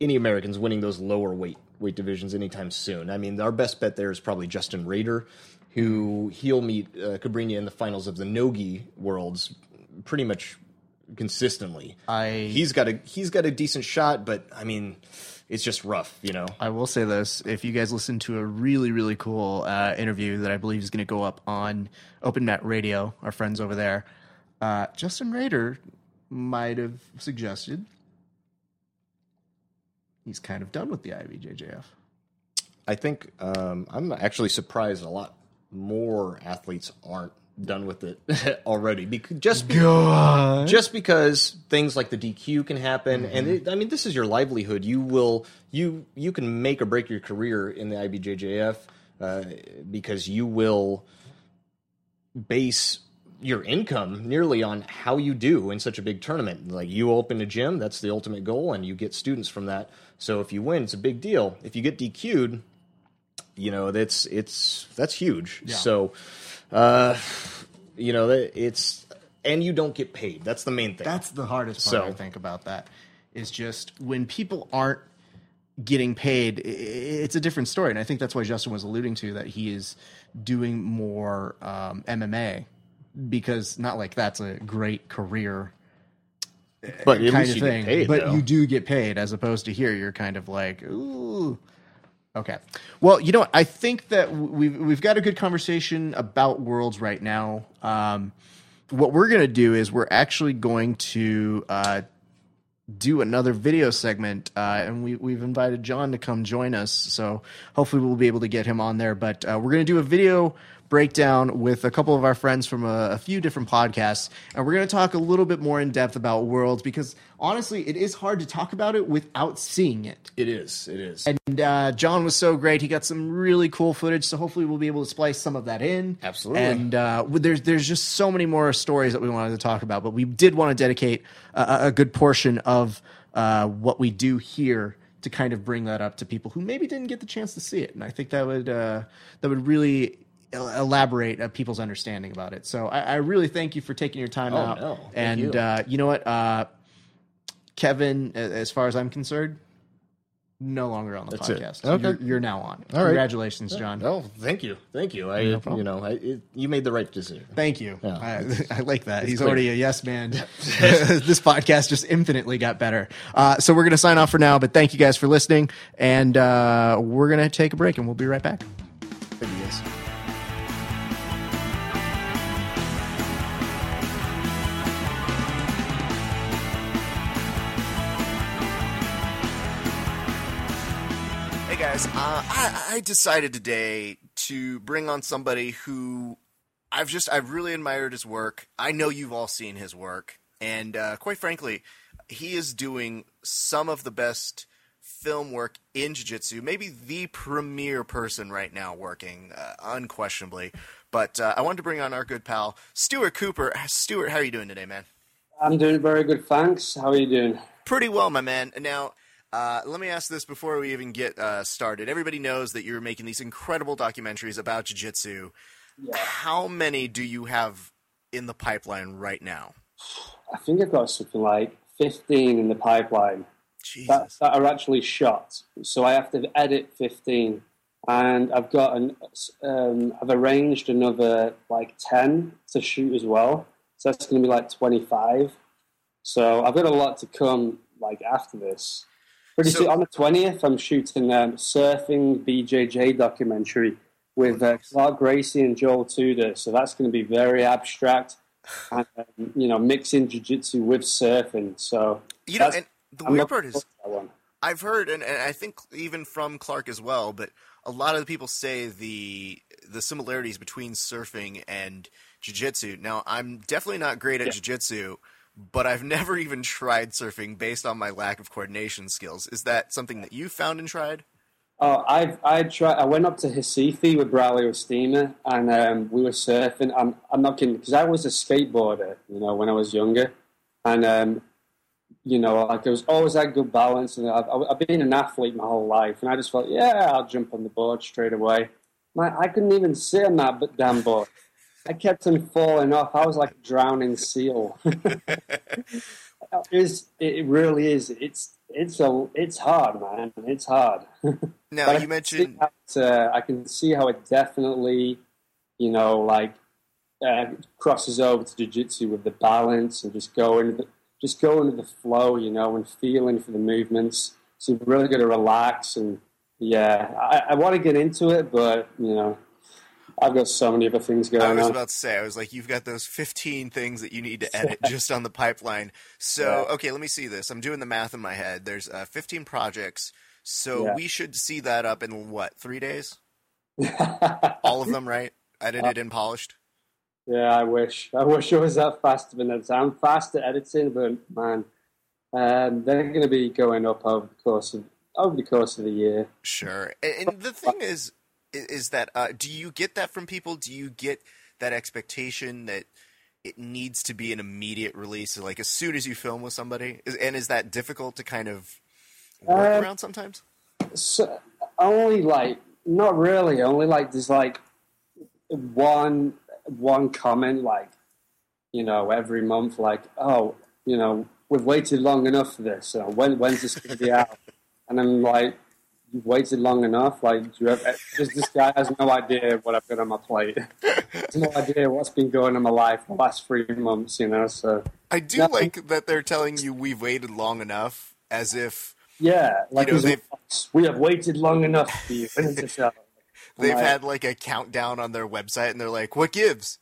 any Americans winning those lower weight weight divisions anytime soon. I mean, our best bet there is probably Justin Rader, who he'll meet uh, Cabrinha in the finals of the Nogi Worlds pretty much consistently. I- he's got a he's got a decent shot, but I mean, it's just rough, you know. I will say this: if you guys listen to a really, really cool uh, interview that I believe is going to go up on Open Mat Radio, our friends over there, uh, Justin Rader might have suggested he's kind of done with the IBJJF. I think um, I'm actually surprised a lot more athletes aren't done with it already. Because just just because things like the DQ can happen and it, I mean this is your livelihood. You will you you can make or break your career in the IBJJF uh, because you will base your income nearly on how you do in such a big tournament. Like you open a gym, that's the ultimate goal, and you get students from that. So if you win, it's a big deal. If you get DQ'd, you know that's it's that's huge. So, uh, you know it's and you don't get paid. That's the main thing. That's the hardest part So- I think about that is just when people aren't getting paid, it's a different story, and I think that's why Justin was alluding to that he is doing more um, MMA because not like that's a great career but kind of thing, paid. but though. you do get paid as opposed to here. You're kind of like, ooh. Okay. Well, you know what? I think that we've we've got a good conversation about worlds right now. Um, what we're gonna do is we're actually going to uh, do another video segment, uh, and we we've invited John to come join us. So hopefully we'll be able to get him on there. But uh, we're gonna do a video breakdown with a couple of our friends from a, a few different podcasts, and we're going to talk a little bit more in depth about Worlds because honestly, it is hard to talk about it without seeing it. It is. It is. And uh, John was so great; he got some really cool footage. So hopefully, we'll be able to splice some of that in. Absolutely. And uh, there's there's just so many more stories that we wanted to talk about, but we did want to dedicate a, a good portion of uh, what we do here to kind of bring that up to people who maybe didn't get the chance to see it. And I think that would uh, that would really elaborate uh, people's understanding about it. So I, I really thank you for taking your time Oh, out. no. Thank and you. Uh, you know what, uh, Kevin, as far as I'm concerned, no longer on the That's it. podcast. Okay. You're, you're now on. All right. Congratulations, John. Oh, thank you, thank you. I, problem. you know, I, it, you made the right decision. Thank you. Yeah. I, I like that. He's clear. already a yes man. this podcast just infinitely got better. Uh, so we're going to sign off for now, but thank you guys for listening. And uh, we're going to take a break and we'll be right back. Guys, uh, I, I decided today to bring on somebody who I've just I've really admired his work. I know you've all seen his work, and uh, quite frankly, he is doing some of the best film work in jiu-jitsu. Maybe the premier person right now working, uh, unquestionably. But uh, I wanted to bring on our good pal Stuart Cooper. Stuart, how are you doing today, man? I'm doing very good, thanks. How are you doing? Pretty well, my man. Now, uh, let me ask this before we even get uh, started. Everybody knows that you're making these incredible documentaries about jiu-jitsu. How many do you have in the pipeline right now? I think I've got something like 15 in the pipeline that, that are actually shot. So I have to edit 15. And I've got an, um, I've arranged another like 10 to shoot as well. So that's going to be like 25. So I've got a lot to come like after this. Pretty So- soon, on the 20th, I'm shooting um, surfing BJJ documentary with uh, Clark Gracie and Joel Tudor. So that's going to be very abstract, and um, you know, mixing jiu-jitsu with surfing. So You know, and the I'm weird part is. I've heard, and, and I think even from Clark as well, but a lot of the people say the the similarities between surfing and jiu-jitsu. Now, I'm definitely not great at Yeah. jiu-jitsu, but I've never even tried surfing based on my lack of coordination skills. Is that something that you found and tried? Oh, I've I tried. I went up to Recife with Braulio Estima, and um, we were surfing. I'm I'm not kidding because I was a skateboarder, you know, when I was younger, and um, you know, like I was always had good balance, and I've, I've been an athlete my whole life, and I just felt, yeah, I'll jump on the board straight away. My, I couldn't even sit on that damn board. I kept on falling off. I was like a drowning seal. it, is, it really is. It's it's a it's hard, man. It's hard. Now, But I you mentioned it, uh, I can see how it definitely, you know, like uh, crosses over to jiu-jitsu with the balance and just going, the, just going with the flow, you know, and feeling for the movements. So you've really got to relax and yeah, I, I want to get into it, but you know, I've got so many other things going on. I was on. about to say, I was like, you've got those 15 things that you need to edit just on the pipeline. So, Yeah. okay, let me see this. I'm doing the math in my head. There's uh, 15 projects. So Yeah. we should see that up in what, three days? All of them, right? Edited and polished? Yeah, I wish. I wish I was that fast of an editor. I'm fast at editing, but man, um, they're going to be going up over the course of over the course of the year. Sure. And, and the thing is, is, that uh, do you get that from people? Do you get that expectation that it needs to be an immediate release, like as soon as you film with somebody? Is, and is that difficult to kind of work Uh, around sometimes? So, only like not really. Only like there's like one one comment like you know every month like oh you know we've waited long enough for this. So when when's this going to be out? And I'm like. You've waited long enough. Like, do you have, just this guy has no idea what I've got on my plate. has no idea what's been going on in my life the last three months. You know, so I do No. like that they're telling you we've waited long enough, as if yeah, like know, they've- we have waited long enough for you. And it's just, I'm they've like, had like a countdown on their website, and they're like, "What gives?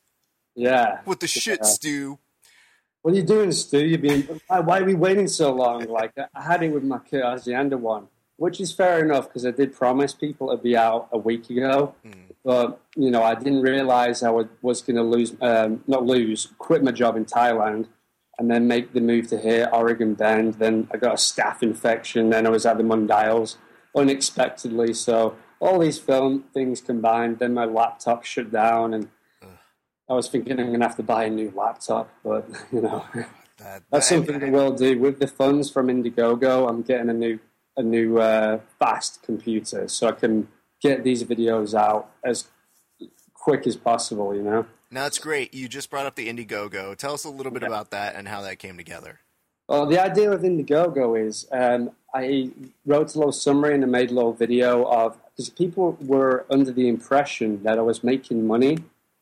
yeah. What the shit, Yeah. Stu?" What are you doing, Stu? You've been why, why are we waiting so long? Like I had it with my Kurt Osiander one. Which is fair enough because I did promise people it'd be out a week ago. But you know, I didn't realize I would, was going to lose, um, not lose, quit my job in Thailand, and then make the move to here, Oregon Bend. Then I got a staph infection. Then I was at the Mundials unexpectedly. So all these film things combined. Then my laptop shut down, and I was thinking I'm going to have to buy a new laptop. But you know, That, that's that- something that we'll do with the funds from Indiegogo. I'm getting a new a new uh, fast computer so I can get these videos out as quick as possible. You know. Now that's great. You just brought up the Indiegogo. Tell us a little bit about that and how that came together. Well, the idea of Indiegogo is um, I wrote a little summary and I made a little video of because people were under the impression that I was making money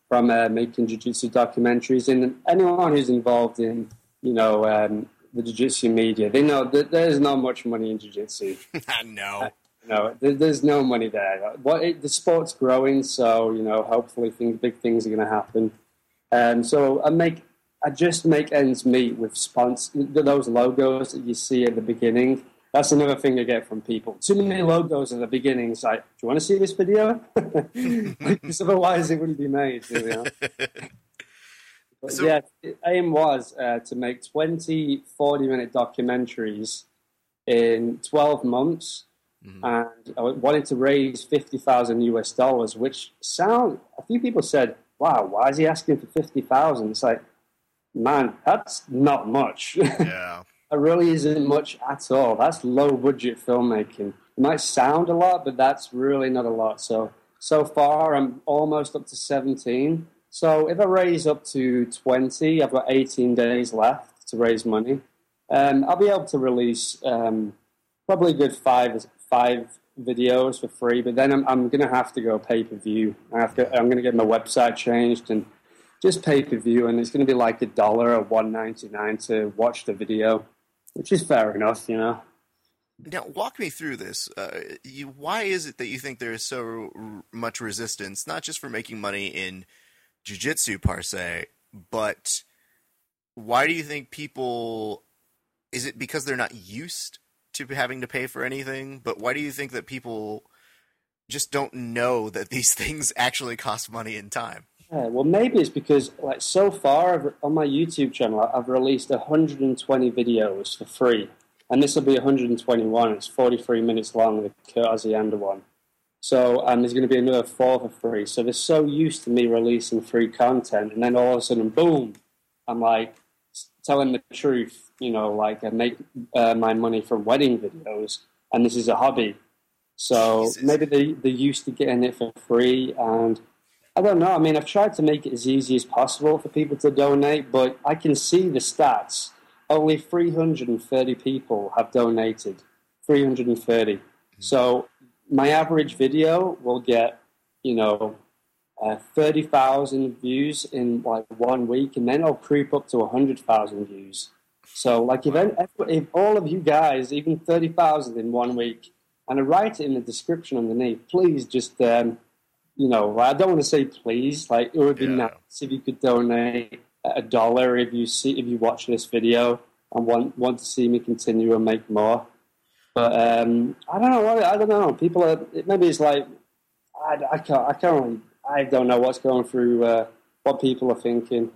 from uh, making jiu-jitsu documentaries, and anyone who's involved in you know um, the jiu-jitsu media, they know that there's not much money in jiu-jitsu. no. No, there, there's no money there. What it, the sport's growing, so you know, hopefully, things, big things are going to happen. Um, so I make, I just make ends meet with sponsors. Those logos that you see at the beginning. That's another thing I get from people. Too many logos at the beginning. It's like, do you want to see this video? because otherwise, it wouldn't be made. You know? So- yeah, the aim was uh, to make 20 40 minute documentaries in 12 months and I wanted to raise 50,000 US dollars, which sound, a few people said, wow, why is he asking for 50,000? It's like, man, that's not much. Yeah. That really isn't much at all. That's low budget filmmaking. It might sound a lot, but that's really not a lot. So, so far, I'm almost up to 17. So, if I raise up to 20, I've got 18 days left to raise money. Um, I'll be able to release um, probably a good five five videos for free, but then I'm, I'm going to have to go pay per view. I'm going to get my website changed and just pay per view, and it's going to be like a dollar or one ninety nine to watch the video, which is fair enough, you know. Now, walk me through this. Uh, you, why is it that you think there is so r- much resistance, not just for making money in jujitsu per se, but why do you think people? Is it because they're not used to having to pay for anything? But why do you think that people just don't know that these things actually cost money and time? Yeah, well, maybe it's because, like, so far I've, on my YouTube channel, I've released 120 videos for free, and this will be 121. It's 43 minutes long, the Kurt Osiander one. So, and there's going to be another four for free. So they're so used to me releasing free content, and then all of a sudden, boom, I'm like telling the truth. You know, like I make uh, my money from wedding videos, and this is a hobby. So Jesus. maybe they they're used to getting it for free, and I don't know. I mean, I've tried to make it as easy as possible for people to donate, but I can see the stats. Only 330 people have donated. 330. So my average video will get, you know, uh, 30,000 views in like one week, and then it'll creep up to 100,000 views. So, like, if, if all of you guys, even 30,000 in one week, and I write it in the description underneath, please just, um, you know, I don't want to say please, like, it would be Yeah. nice if you could donate a dollar if you see if you watch this video and want want to see me continue and make more. But um, I don't know. I don't know. People are maybe it's like I, I can't. I can't. Really, I don't know what's going through uh, what people are thinking.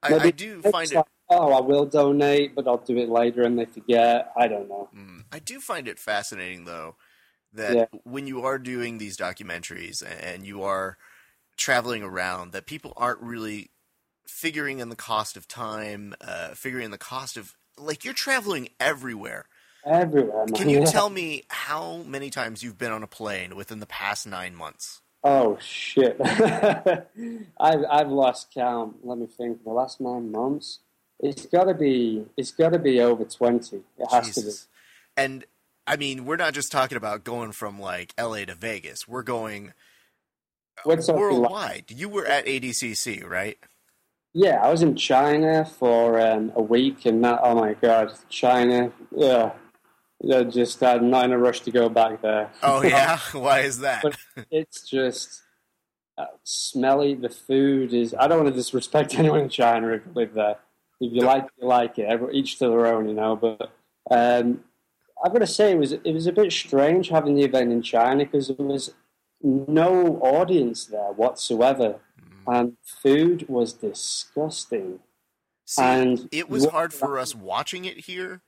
I, I do find it. like, oh, I will donate, but I'll do it later, and they forget. I don't know. Mm. I do find it fascinating, though, that Yeah. when you are doing these documentaries and you are traveling around, that people aren't really figuring in the cost of time, uh, figuring in the cost of like you're traveling everywhere. Everywhere. Man. Can you Yeah. tell me how many times you've been on a plane within the past nine months? Oh shit! I've I've lost count. Let me think. The last nine months, it's got to be it's got to be over twenty. It has to be. And I mean, we're not just talking about going from like LA to Vegas. We're going talking like- worldwide. You were at ADCC, right? Yeah, I was in China for um, a week, and that, oh my god, China, yeah, yeah, just I'm not in a rush to go back there. Oh yeah. Why is that? But it's just uh, smelly. The food is. I don't want to disrespect anyone in China if you live there. If you like, it, you like it. Every, each to their own, you know. But um, I've got to say it was it was a bit strange having the event in China because there was no audience there whatsoever, Mm. and food was disgusting. See, And it was hard for us watching it here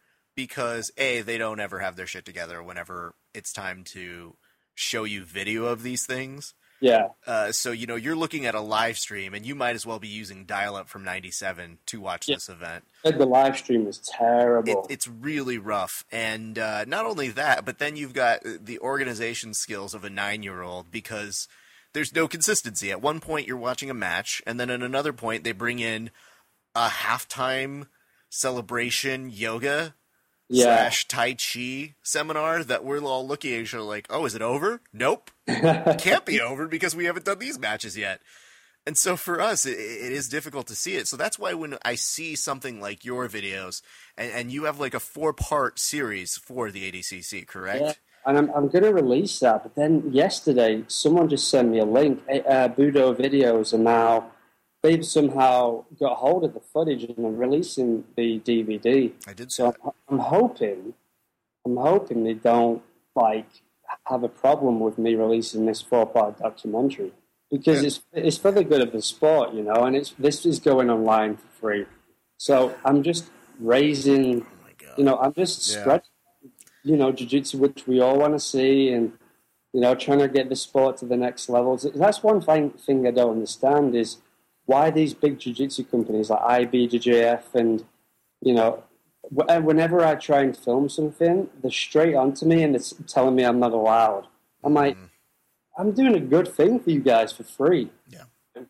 because a they don't ever have their shit together whenever it's time to show you video of these things. Yeah, Uh, so you know you're looking at a live stream, and you might as well be using dial-up from '97 to watch Yeah. this event. the live stream It, terrible. it's really rough, and uh, not only that, but then you've got the organization skills of a nine-year-old because there's no consistency. At one point, you're watching a match, and then at another point, they bring in a halftime celebration yoga yeah, slash tai chi seminar that we're all looking at each other like, oh, is it over? Nope, it can't be over because we haven't done these matches yet. And so for us, it, it is difficult to see it. So that's why when I see something like your videos, and, and you have like a four part series for the ADCC, correct? Yeah. and I'm, I'm going to release that. But then yesterday, someone just sent me a link. Uh, Budo Videos are now they've somehow got hold of the footage and are releasing the DVD. I did So I'm, I'm hoping, I'm hoping they don't like have a problem with me releasing this four-part documentary because Yeah. it's it's for the good of the sport, you know, and it's this is going online for free. So I'm just raising, Oh you know, I'm just Yeah. spreading, you know, jiu-jitsu, which we all want to see, and you know, trying to get the sport to the next levels. That's one thing thing I don't understand is why these big jiu-jitsu companies like IBJJF and you know, uh, whenever I try and film something, they're straight onto me and it's telling me I'm not allowed. I'm like, I'm doing a good thing for you guys for free. Yeah.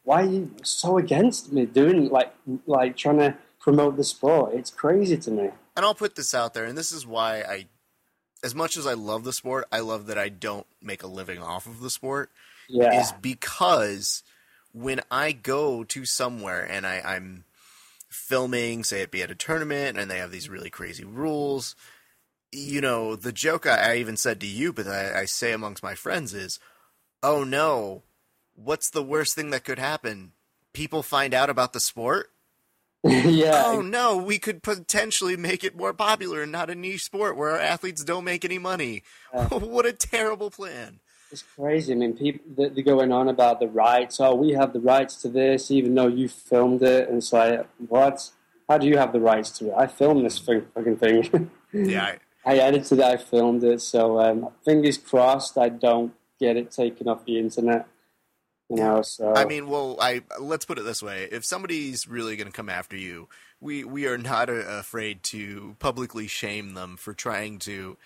Why are you so against me doing like like trying to promote the sport? It's crazy to me. and I'll put this out there, and this is why I, as much as I love the sport, I love that I don't make a living off of the sport. Yeah. is because when I go to somewhere and I, I'm filming, say it be at a tournament, and they have these really crazy rules, you know, the joke I, I even said to you, but I, I say amongst my friends is, oh no, what's the worst thing that could happen? People find out about the sport? yeah. Oh no, we could potentially make it more popular and not a niche sport where our athletes don't make any money. what a terrible plan. It's crazy. I mean, people they're going on about the rights. Oh, we have the rights to this, even though you filmed it. And it's like, what? How do you have the rights to it? I filmed this thing, fucking thing. Yeah, I, I edited it. I filmed it. So um, fingers crossed, I don't get it taken off the internet. You know. So I mean, well, I let's put it this way: if somebody's really going to come after you, we we are not uh, afraid to publicly shame them for trying to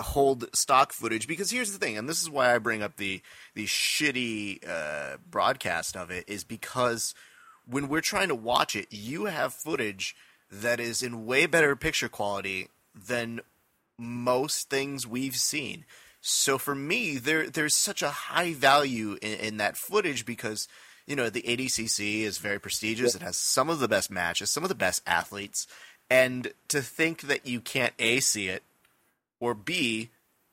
hold stock footage. Because here's the thing, and this is why I bring up the the shitty uh, broadcast of it, is because when we're trying to watch it, you have footage that is in way better picture quality than most things we've seen. So for me, there there's such a high value in, in that footage because you know the ADCC is very prestigious. It has some of the best matches, some of the best athletes, and to think that you can't a see it or b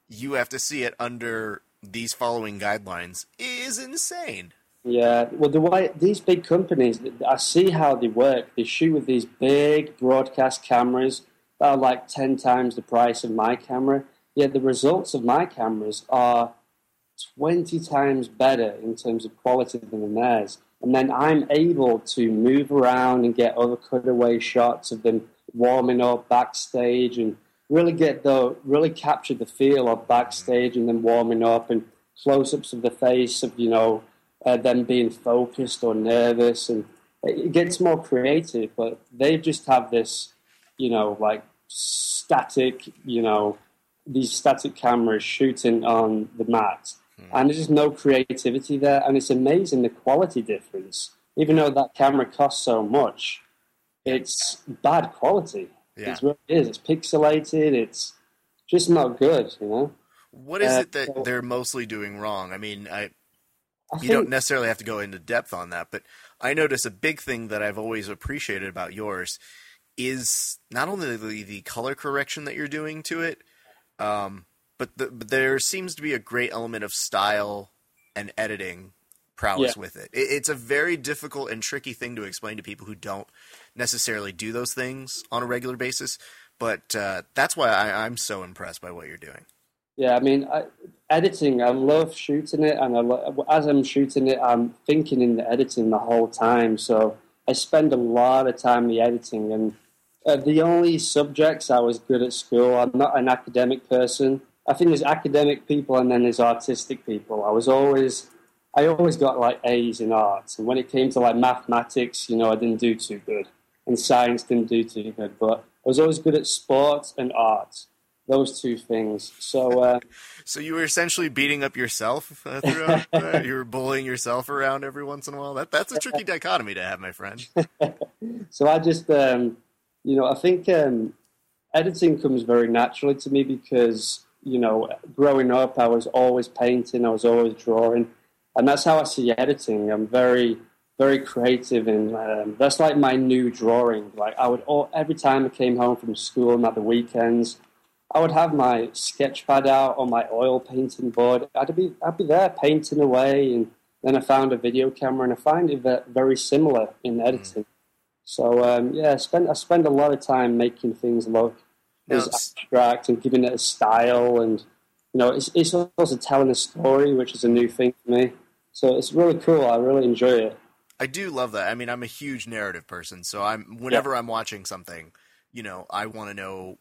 you have to see it under these following guidelines is insane. Yeah, well, the way these big companies, I see how they work. They shoot with these big broadcast cameras that are like ten times the price of my camera. Yet the results of my cameras are twenty times better in terms of quality than theirs. And then I'm able to move around and get other cutaway shots of them warming up backstage and really get the really capture the feel of backstage and then warming up and close-ups of the face of you know uh, them being focused or nervous. And it gets more creative but they just have this you know like static you know these static cameras shooting on the mat. And there's just no creativity there and it's amazing the quality difference. Even though that camera costs so much it's bad quality Yeah. it's what it is it's pixelated it's just not good you know What is Uh, it that so- they're mostly doing wrong? I mean, I I you think, don't necessarily have to go into depth on that, but I notice a big thing that I've always appreciated about yours is not only the, the color correction that you're doing to it, um, but, the, but there seems to be a great element of style and editing prowess Yeah. with it. it. It's a very difficult and tricky thing to explain to people who don't necessarily do those things on a regular basis. but uh, that's why I, I'm so impressed by what you're doing. Yeah, I mean, I, editing, I love shooting it, and I lo- as I'm shooting it, I'm thinking in the editing the whole time. So I spend a lot of time in the editing, and uh, the only subjects I was good at school. I'm not an academic person. I think there's academic people, and then there's artistic people. I was always, I always got like A's in arts, and when it came to like mathematics, you know, I didn't do too good, and science didn't do too good, but I was always good at sports and art those two things. So, uh, so you were essentially beating up yourself uh, throughout. uh, you were bullying yourself around every once in a while. That that's a tricky dichotomy to have, my friend. so I just, um, you know, I think um, editing comes very naturally to me because you know, growing up, I was always painting, I was always drawing, and that's how I see editing. I'm very very creative and um, that's like my new drawing like i would all, every time i came home from school and at the weekends I would have my sketch pad out on my oil painting board. I'd be I'd be there painting away, and then I found a video camera, and I find it very similar in hmm. editing. Mm. So um, yeah, I spend I spend a lot of time making things look as abstract and giving it a style, and you know, it's it's also telling a story, which is a new thing for me. So it's really cool. I really enjoy it. I do love that. I mean, I'm a huge narrative person, so I'm whenever yeah. I'm watching something, you know, I want to know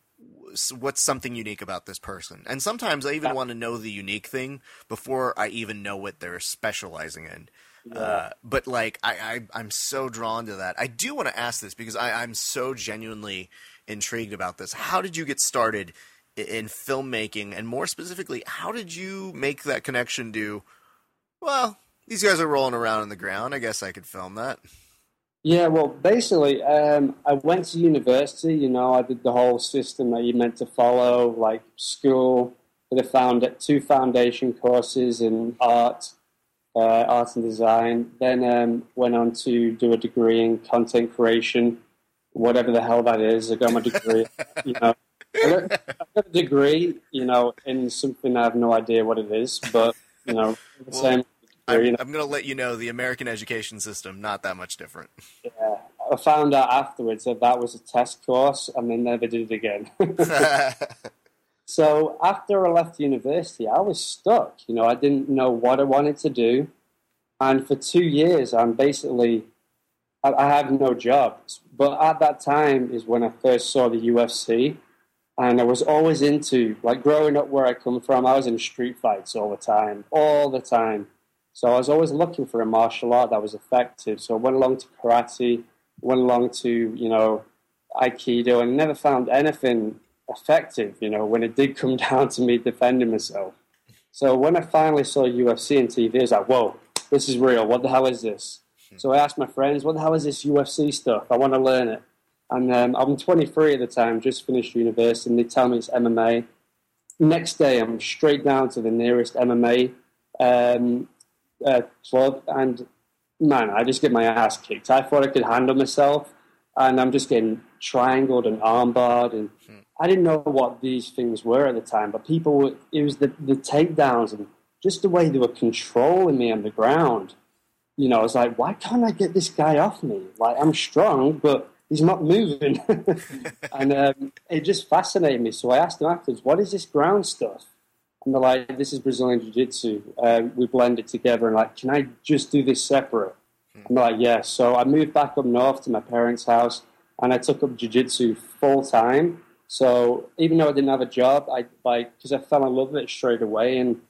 what's something unique about this person and sometimes i even want to know the unique thing before i even know what they're specializing in yeah. uh, but like I, I am so drawn to that i do want to ask this because I, i'm so genuinely intrigued about this how did you get started in, in filmmaking and more specifically how did you make that connection to well these guys are rolling around in the ground i guess i could film that yeah, well, basically, um, I went to university. You know, I did the whole system that you meant to follow, like school. Did a found two foundation courses in art, uh, art and design. Then um, went on to do a degree in content creation, whatever the hell that is. I got my degree. you know, I got, I got, a degree. You know, in something I have no idea what it is, but you know, the well, same I'm, I'm going to let you know the American education system not that much different. Yeah, I found out afterwards that that was a test course, and they never did it again. so after I left university, I was stuck. You know, I didn't know what I wanted to do, and for two years, I'm basically I, I have no job. But at that time is when I first saw the UFC, and I was always into like growing up where I come from. I was in street fights all the time, all the time so I was always looking for a martial art that was effective. So I went along to karate, went along to, you know, Aikido, and never found anything effective, you know, when it did come down to me defending myself. So when I finally saw UFC on TV, I was like, whoa, this is real. What the hell is this? So I asked my friends, what the hell is this UFC stuff? I want to learn it. And um, I'm 23 at the time, just finished university, and they tell me it's MMA. Next day, I'm straight down to the nearest MMA um, uh, club, and man, I just get my ass kicked. I thought I could handle myself, and I'm just getting triangled and armbarred, and hmm. I didn't know what these things were at the time. But people, were, it was the the takedowns and just the way they were controlling me on the ground. You know, I was like, why can't I get this guy off me? Like, I'm strong, but he's not moving. and um, it just fascinated me. So I asked him afterwards, what is this ground stuff? And they're like, "This is Brazilian Jiu-Jitsu. Uh, we blend it together." And like, "Can I just do this separate?" I'm like, "Yes." Yeah. So I moved back up north to my parents' house, and I took up Jiu-Jitsu full time. So even though I didn't have a job, I like because I fell in love with it straight away, and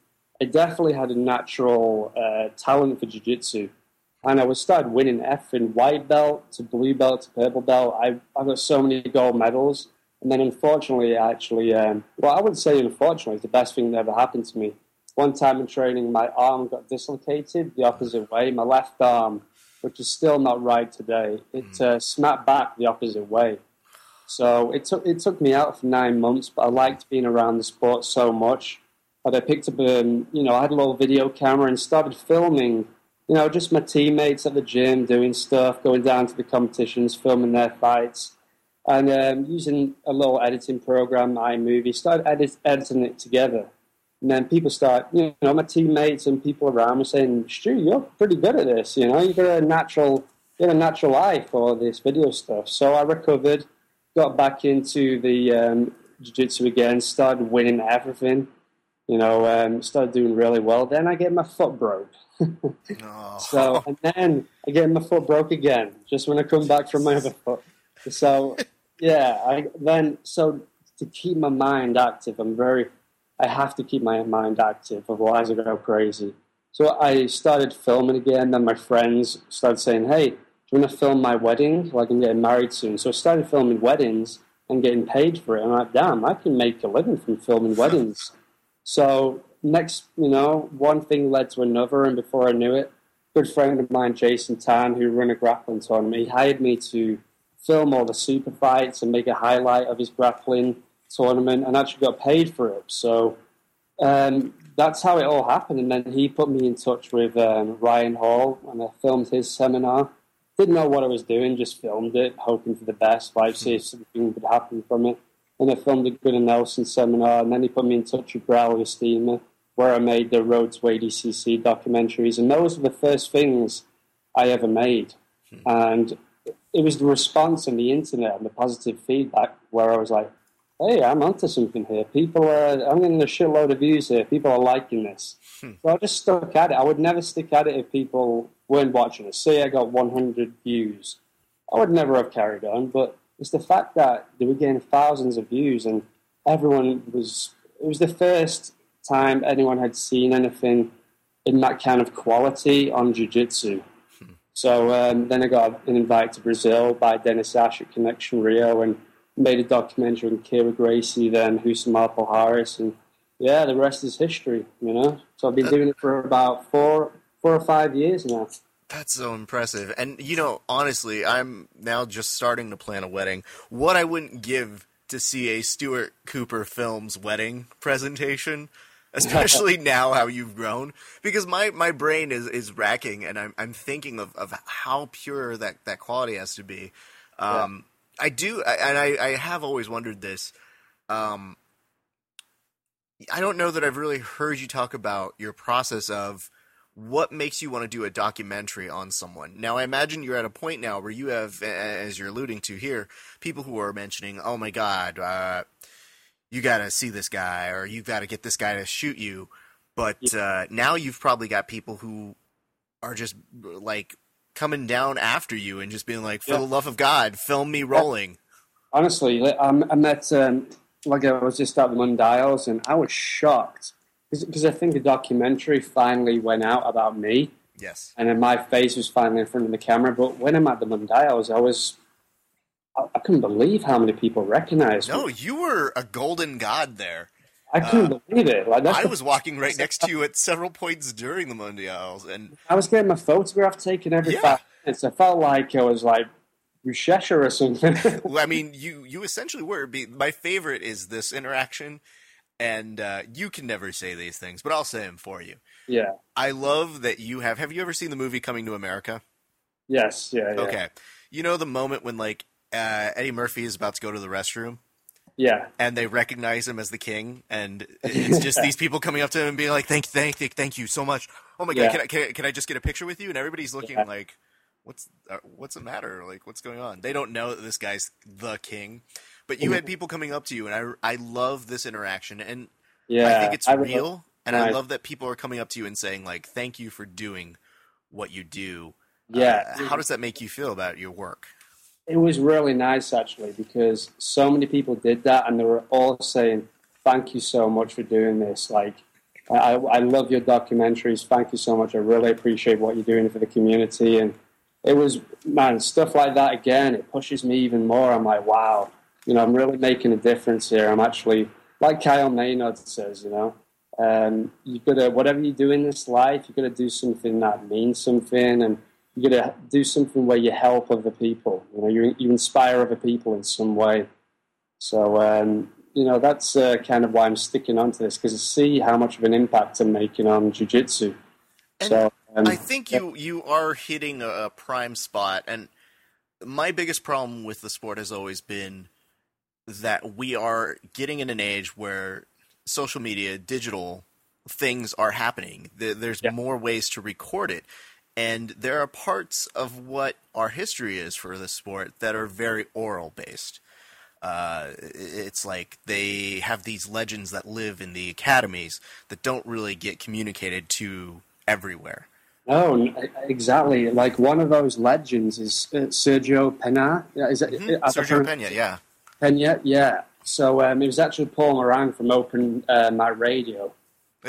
I definitely had a natural uh, talent for Jiu-Jitsu. And I was started winning F in white belt to blue belt to purple belt. I I got so many gold medals and then unfortunately, actually, um, well, I wouldn't say unfortunately, the best thing that ever happened to me. One time in training, my arm got dislocated the opposite way. My left arm, which is still not right today, it hmm. uh, snapped back the opposite way. So it took it took me out for nine months, but I liked being around the sport so much that I picked up, um, you know, I had a little video camera and started filming, you know, just my teammates at the gym doing stuff, going down to the competitions, filming their fights and um, using a little editing program, iMovie, started edit, editing it together. And then people start, you know, my teammates and people around me saying, "Stu, you're pretty good at this. You know, you've got a natural, you got a natural eye for this video stuff." So I recovered, got back into the um, jiu-jitsu again, started winning everything. You know, um, started doing really well. Then I get my foot broke. Oh. So and then I get my foot broke again, just when I come back from my other foot. So yeah, I then so to keep my mind active, I'm very I have to keep my mind active, otherwise I go crazy. So I started filming again. Then my friends started saying, "Hey, do you want to film my wedding? Like I'm getting married soon." So I started filming weddings and getting paid for it. And I'm like, "Damn, I can make a living from filming weddings." So next, you know, one thing led to another, and before I knew it, good friend of mine, Jason Tan, who run a grappling tournament, he hired me to film all the super fights and make a highlight of his grappling tournament, and actually got paid for it. So um, that's how it all happened. And then he put me in touch with um, Ryan Hall, and I filmed his seminar. Didn't know what I was doing, just filmed it, hoping for the best, like see if something would happen from it. And I filmed a Gunnar Nelson seminar, and then he put me in touch with Braulio Estima, where I made the Road to ADCC documentaries. And those were the first things I ever made. And it was the response on the internet and the positive feedback where I was like, hey, I'm onto something here. People are, I'm getting a shitload of views here. People are liking this. Hmm. So I just stuck at it. I would never stick at it if people weren't watching it. Say I got 100 views. I would never have carried on, but it's the fact that they were getting thousands of views and everyone was, it was the first time anyone had seen anything in that kind of quality on jiu-jitsu. So um, then I got an invite to Brazil by Dennis Ash at Connection Rio and made a documentary on Kyra Gracie, then Husam Harris, and yeah, the rest is history, you know. So I've been doing it for about four, four or five years now. That's so impressive. And you know, honestly, I'm now just starting to plan a wedding. What I wouldn't give to see a Stuart Cooper Films wedding presentation, especially now how you've grown, because my, my brain is, is racking, and I'm I'm thinking of, of how pure that, that quality has to be. Um, I do, and I, I have always wondered this. Um, I don't know that I've really heard you talk about your process of what makes you want to do a documentary on someone. Now, I imagine you're at a point now where you have, as you're alluding to here, people who are mentioning, "Oh my God, uh, you got to see this guy," or "You got to get this guy to shoot you." But uh, now you've probably got people who are just like coming down after you and just being like, "For Yeah. the love of God, film me rolling." Honestly, I'm- I met, um, like I was just at the Mundials, and I was shocked because I think the documentary finally went out about me, Yes. and then my face was finally in front of the camera. But when I'm at the Mundials, I was, I, couldn't believe how many people recognized me. No, you were a golden god there. I couldn't believe it. Like I the was walking right next to you at several points during the Mundials, and I was getting my photograph taken every Yeah. five minutes. I felt like I was like Buchecha or something. well, I mean, you you essentially were. Be, my favorite is this interaction, and uh, you can never say these things, but I'll say them for you. yeah. I love that you have. Have you ever seen the movie Coming to America? Yes. Yeah. Yeah. Okay, you know the moment when like uh, Eddie Murphy is about to go to the restroom. Yeah. And they recognize him as the king, and it's just these people coming up to him and being like, "Thank, thank, thank, thank you so much. Oh my god, Yeah. can I, can I, can I just get a picture with you?" And everybody's looking Yeah. like, "What's, uh, what's the matter? Like, what's going on?" They don't know that this guy's the king, but you had people coming up to you, and I, I love this interaction, and Yeah. I think it's remember- real, and I love that people are coming up to you and saying like, "Thank you for doing what you do." Yeah. Uh, how does that make you feel about your work? It was really nice actually because so many people did that and they were all saying, "Thank you so much for doing this." Like, I, I love your documentaries. Thank you so much. I really appreciate what you're doing for the community. And it was man stuff like that again. It pushes me even more. I'm like, wow, you know, I'm really making a difference here. I'm actually like Kyle Maynard says, you know. Um, you gotta whatever you do in this life, you gotta do something that means something, and you gotta do something where you help other people. You know, you you inspire other people in some way. So um, you know that's uh, kind of why I'm sticking on to this because I see how much of an impact I'm making on jiu-jitsu. And so um, I think you you are hitting a, a prime spot, and my biggest problem with the sport has always been that we are getting in an age where social media, digital things are happening. There's Yeah. more ways to record it, and there are parts of what our history is for the sport that are very oral based. uh, it's like they have these legends that live in the academies that don't really get communicated to everywhere. No, exactly. Like one of those legends is uh, Sergio Pena. Yeah, Is Mhm. I- I Sergio Pena, yeah. Pena? Yeah. So um, it was actually Paul Moran from Open uh, My Radio.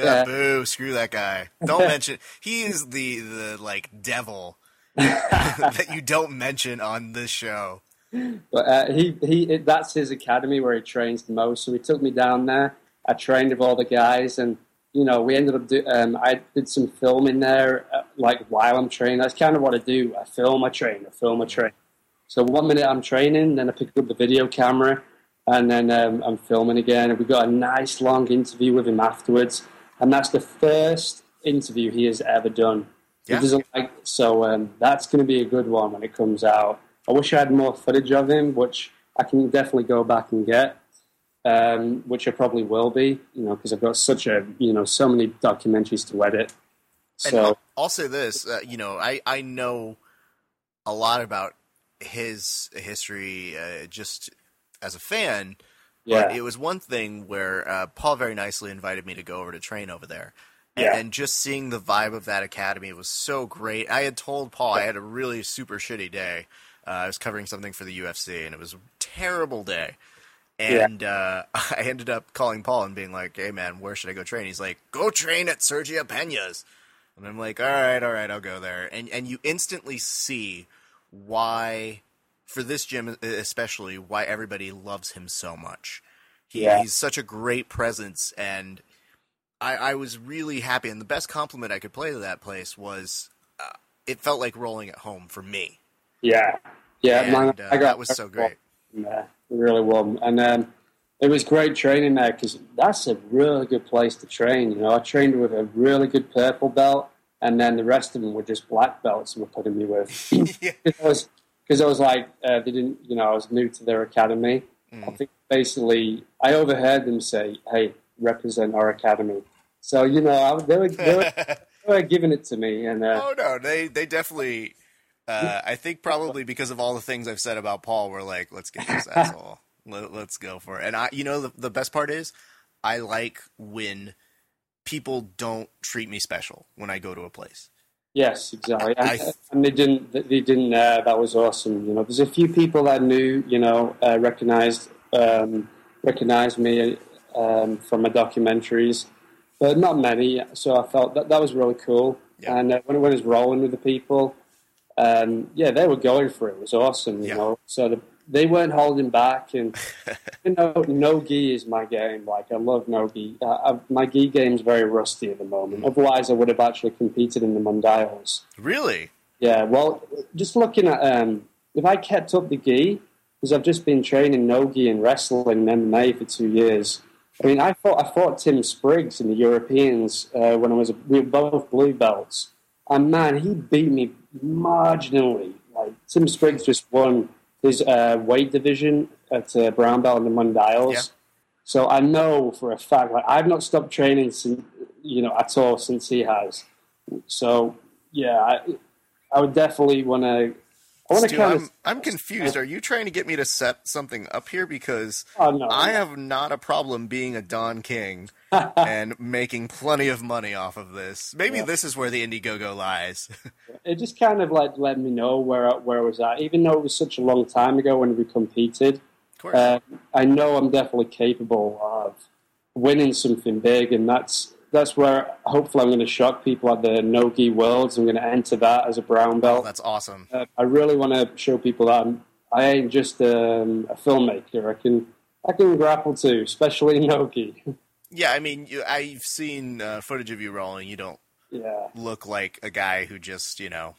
Yeah, boo! Screw that guy. Don't mention. He is the the like devil that you don't mention on this show. But uh, he he it, that's his academy where he trains the most. So he took me down there. I trained with all the guys, and you know we ended up. Do, um, I did some filming there, uh, like while I'm training. That's kind of what I do. I film, I train, I film, I train. So one minute I'm training, then I pick up the video camera, and then um, I'm filming again. And we got a nice long interview with him afterwards, and that's the first interview he has ever done. He Yeah. doesn't like so um, that's going to be a good one when it comes out. I wish I had more footage of him, which I can definitely go back and get, um, which I probably will be, you know, because I've got such a, you know, so many documentaries to edit. And So I'll, I'll say this, uh, you know, I, I know a lot about his history uh, just as a fan. But yeah, it was one thing where uh, Paul very nicely invited me to go over to train over there. Yeah. And just seeing the vibe of that academy was so great. I had told Paul I had a really super shitty day. Uh, I was covering something for the UFC, and it was a terrible day. And uh, I ended up calling Paul and being like, "Hey, man, where should I go train?" He's like, "Go train at Sergio Pena's." And I'm like, "All right, all right, I'll go there." And and you instantly see why, for this gym especially, why everybody loves him so much. He, Yeah. He's such a great presence, and I, I was really happy. And the best compliment I could play to that place was, uh, it felt like rolling at home for me. yeah, yeah. and man, uh, I got that was so great. Yeah, really was. And um, it was great training there because that's a really good place to train. You know, I trained with a really good purple belt, and then the rest of them were just black belts who were putting me with. yeah. Was, because I was like, uh, they didn't, you know, I was new to their academy. I think basically I overheard them say, "Hey, represent our academy." So you know, I, they were they were, they were giving it to me, and uh, Oh no, they they definitely. Uh, I think probably because of all the things I've said about Paul, we're like, let's get this asshole. Let, let's go for it. And I, you know, the, the best part is, I like when people don't treat me special when I go to a place. Yes, exactly. And, I- and they didn't. They didn't. Uh, that was awesome. You know, there's a few people that knew. You know, uh, recognized um, recognized me um, from my documentaries, but not many. So I felt that that was really cool. Yeah. And uh, when, when I was rolling with the people, um, yeah, they were going for it. It was awesome. You Yeah. know, so the, they weren't holding back. And you know, no gi is my game. Like I love no gi. Uh, my gi game's very rusty at the moment. Otherwise, I would have actually competed in the Mundials. Really? Yeah, well, just looking at um, if I kept up the gi, because I've just been training no gi and wrestling and MMA for two years. I mean, I fought I fought Tim Spriggs in the Europeans uh, when I was we were both blue belts, and man, he beat me marginally. Like Tim Spriggs just won his uh, weight division at uh, brown belt in the Mundials. Yeah. So I know for a fact, like I've not stopped training since you know at all since he has. So yeah, I, I would definitely want to. I want Stu, I'm. I'm confused. Are you trying to get me to set something up here? Because Oh no! I have not a problem being a Don King and making plenty of money off of this. Maybe Yeah. this is where the Indiegogo lies. it just kind of like let me know where I- where I was at, even though it was such a long time ago when we competed. of course. Uh, I know I'm definitely capable of winning something big, and that's that's where hopefully I'm going to shock people at the Nogi Worlds. I'm going to enter that as a brown oh, belt. that's awesome. uh, I really want to show people that I'm, I ain't just um, a filmmaker. I can I can grapple too, especially Nogi. Yeah, I mean, you, I've seen uh, footage of you rolling. You don't yeah, look like a guy who just, you know.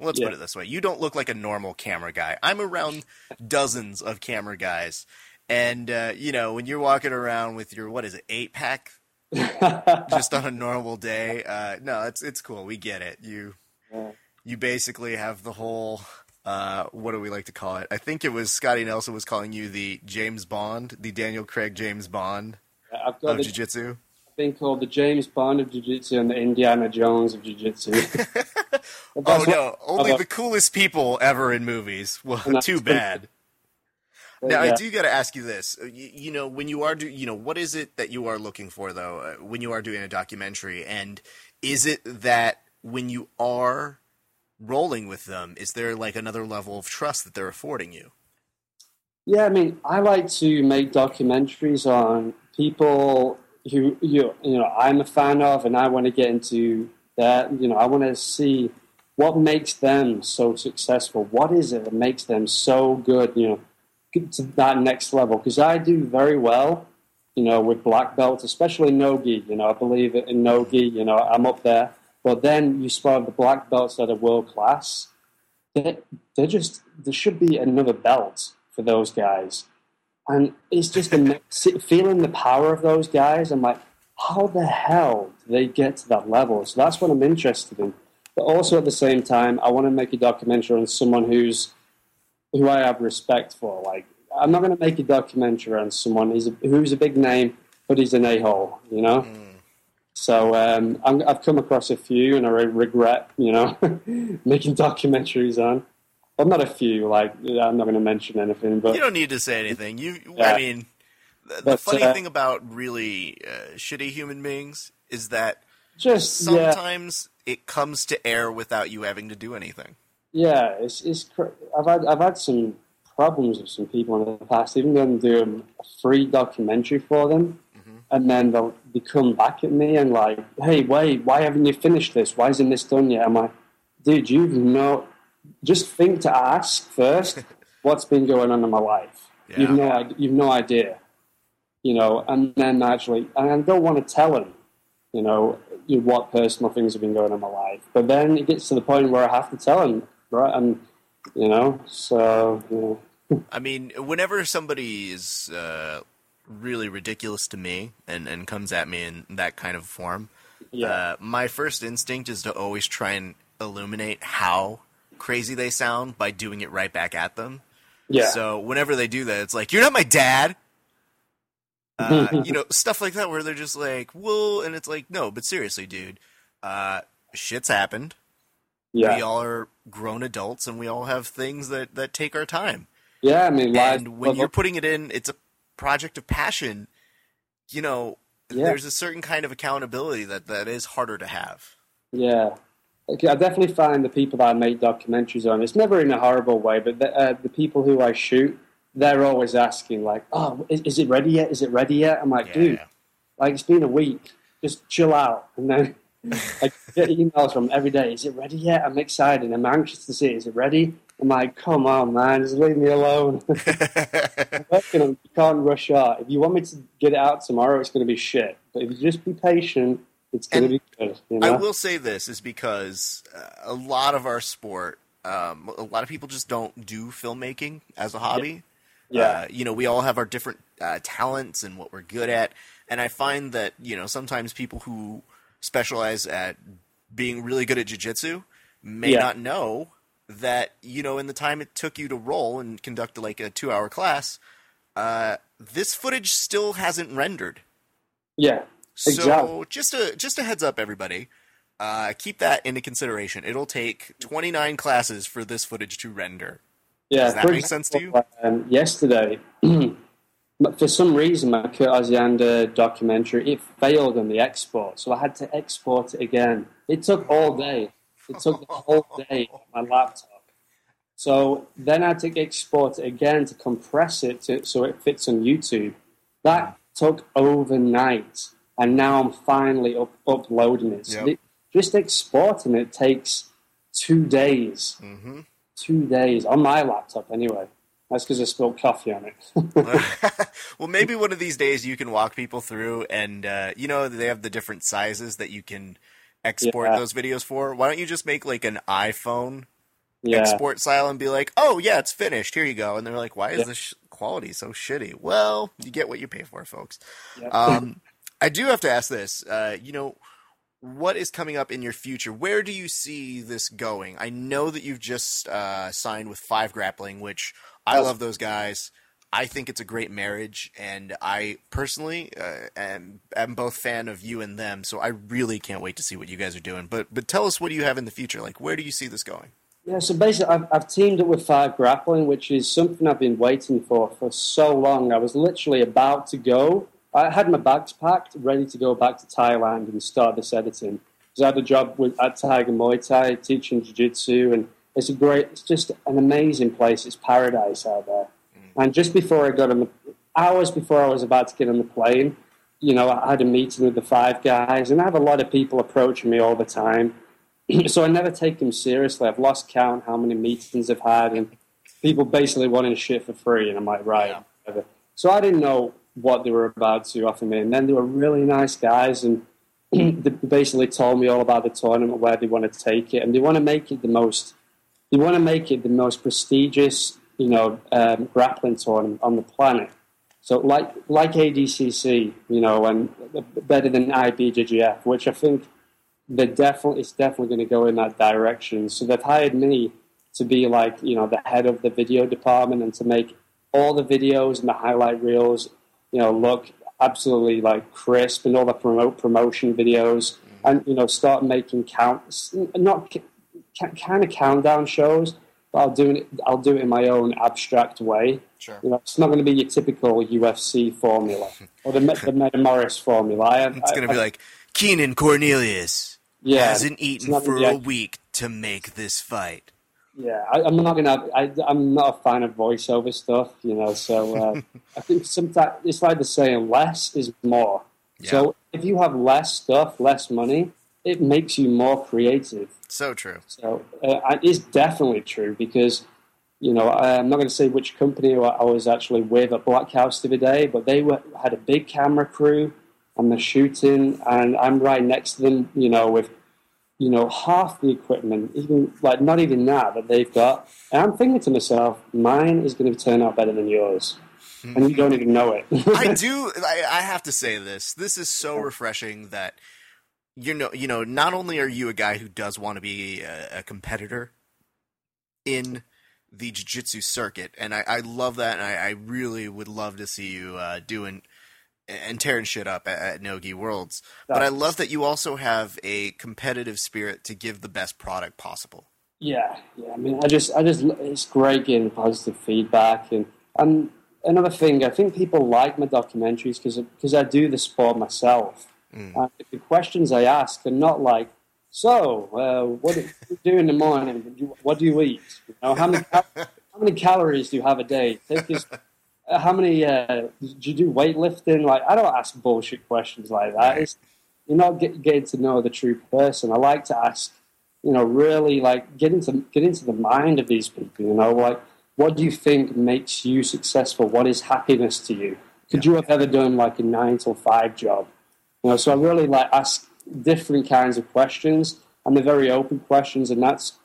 Let's Yeah. put it this way: you don't look like a normal camera guy. I'm around dozens of camera guys, and uh, you know, when you're walking around with your what is it, eight pack, just on a normal day. Uh, no, it's it's cool. We get it. You Yeah. you basically have the whole. Uh, what do we like to call it? I think it was Scotty Nelson was calling you the James Bond, the Daniel Craig James Bond I've got of the jiu-jitsu. thing called the James Bond of Jiu Jitsu and the Indiana Jones of Jiu Jitsu. Oh no! Only the coolest people ever in movies. Well, too bad. But Now I do got to ask you this. Uh, You, you know, when you are do, you know, what is it that you are looking for though uh, when you are doing a documentary and is it that when you are rolling with them is there like another level of trust that they're affording you? Yeah, I mean, I like to make documentaries on people who you you know I'm a fan of, and I want to get into that. You know, I want to see what makes them so successful. What is it that makes them so good? You know, to that next level because I do very well. You know, with black belts, especially nogi. You know, I believe in nogi. You know, I'm up there. But then you spot the black belts that are world class. They're, they're just there should be another belt for those guys. And it's just see- feeling the power of those guys. I'm like, how the hell do they get to that level? So that's what I'm interested in. But also at the same time, I want to make a documentary on someone who's who I have respect for. Like, I'm not going to make a documentary on someone who's a, who's a big name, but he's an a hole. You know. So um, I'm, I've come across a few, and I regret, you know, making documentaries on. Well, not a few. Like I'm not going to mention anything, but You don't need to say anything. You Yeah. I mean the, the funny uh, thing about really uh, shitty human beings is that just yeah, sometimes it comes to air without you having to do anything. Yeah. It's it's. cr- I've had I've had some problems with some people in the past. Even going to do a free documentary for them, mm-hmm. and then they'll they come back at me and like, "Hey, wait, why haven't you finished this? Why isn't this done yet?" I'm like, "Dude, you've no. Just think to ask first what's been going on in my life. You've no you've no idea, you know. And then actually, and I don't want to tell them, you know, you- what personal things have been going on in my life. But then it gets to the point where I have to tell them, right? And you know, so you know, I mean, whenever somebody is uh, really ridiculous to me and, and comes at me in that kind of form, yeah, uh, my first instinct is to always try and illuminate how crazy they sound by doing it right back at them. yeah, So whenever they do that, it's like, "You're not my dad." Uh, you know, stuff like that, where they're just like, "Well," and it's like, "No, but seriously, dude, uh, shit's happened. Yeah, We all are grown adults, and we all have things that that take our time." yeah. I mean, and when you're putting it in, it's a project of passion. You know, Yeah. there's a certain kind of accountability that that is harder to have. Yeah. I definitely find the people that I make documentaries on, it's never in a horrible way, but the, uh, the people who I shoot, they're always asking, like, oh, is, is it ready yet? Is it ready yet? I'm like, dude, like, it's been a week. Just chill out. And then I get emails from every day, is it ready yet? I'm excited. I'm anxious to see it. Is it ready? I'm like, come on, man, just leave me alone. I'm working on, you can't rush out. If you want me to get it out tomorrow, it's going to be shit. But if you just be patient, it's going to be good. You I will say this is because uh, a lot of our sport, um, a lot of people just don't do filmmaking as a hobby. Yeah. Uh, you know, we all have our different uh, talents and what we're good at, and I find that you know sometimes people who specialize at being really good at jujitsu may Yeah. not know that you know in the time it took you to roll and conduct like a two-hour class, uh, this footage still hasn't rendered. Yeah. So Exactly. just a just a heads up, everybody. Uh, keep that into consideration. It'll take 29 classes for this footage to render. Yeah, Does that make sense to you? Um, yesterday, but for some reason, my Kurt Osiander documentary it failed on the export, so I had to export it again. It took all day. It took the whole day on my laptop. So then I had to export it again to compress it to, so it fits on YouTube. That took overnight, and now I'm finally up, uploading it. So Yep. it- just exporting it takes two days hmm two days on my laptop anyway. That's because I spilled coffee on it. well, maybe one of these days you can walk people through, and uh, you know they have the different sizes that you can export Yeah. those videos for. Why don't you just make like an iPhone yeah, export style and be like, "Oh yeah, it's finished. Here you go." And they're like, "Why is Yeah. this quality so shitty?" Well, you get what you pay for, folks. Um, I do have to ask this. Uh, you know, what is coming up in your future? Where do you see this going? I know that you've just uh, signed with Five Grappling, which I love those guys. I think it's a great marriage, and I personally uh, am, am both fan of you and them. So I really can't wait to see what you guys are doing. But but tell us what do you have in the future? Like, where do you see this going? Yeah, so basically, I've, I've teamed up with Five Grappling, which is something I've been waiting for for so long. I was literally about to go. I had my bags packed, ready to go back to Thailand and start this editing. Because I had a job with, at Tiger Muay Thai teaching Jiu Jitsu, and it's a great, it's just an amazing place. It's paradise out there. Mm. And just before I got on the, hours before I was about to get on the plane, you know, I had a meeting with the five guys, and I have a lot of people approaching me all the time. so I never take them seriously. I've lost count how many meetings I've had, and people basically wanting shit for free, and I'm like, right. whatever. So I didn't know what they were about to offer me, and then they were really nice guys, and they basically told me all about the tournament, where they want to take it, and they want to make it the most. They want to make it the most prestigious, you know, um, grappling tournament on the planet. So like like ADCC, you know, and better than IBJJF, which I think they definitely it's definitely going to go in that direction. So they've hired me to be like you know the head of the video department and to make all the videos and the highlight reels, you know, look absolutely like crisp and all the promote promotion videos, and you know start making counts, not kind of countdown shows. But I'll do it. I'll do it in my own abstract way. Sure. You know, it's not going to be your typical UFC formula or the, the Metamoris formula. I, It's going to I- be like Keenan Cornelius yeah, hasn't eaten for a week to make this fight. Yeah, I, I'm not gonna. I, I'm not a fan of voiceover stuff, you know. So uh, I think sometimes it's like the saying, "Less is more." So if you have less stuff, less money, it makes you more creative. So true. So uh, it's definitely true because you know I'm not going to say which company I was actually with at Black House the other day, but they were, had a big camera crew and they're shooting, and I'm right next to them, you know, with you know half the equipment, even like not even that that they've got. And I'm thinking to myself, mine is going to turn out better than yours, and you don't even know it. I do. I, I have to say this. This is so refreshing that you know. You know, not only are you a guy who does want to be a, a competitor in the jiu-jitsu circuit, and I, I love that, and I, I really would love to see you uh, doing and tearing shit up at, at Nogi Worlds. But I love that you also have a competitive spirit to give the best product possible. Yeah, yeah. I mean, I just, I just, it's great getting positive feedback, and and another thing, I think people like my documentaries because because I do the sport myself. Uh, the questions I ask are not like, so uh, what do you do in the morning? What do you eat? You know, how many how many calories do you have a day? Take us, uh, how many? Uh, do you do weightlifting? Like, I don't ask bullshit questions like that. It's, you're not get, getting to know the true person. I like to ask you know, really like get into get into the mind of these people. You know, like what do you think makes you successful? What is happiness to you? Could you have ever done like a nine till five job? You know, so I really like ask different kinds of questions, and they're very open questions, and that's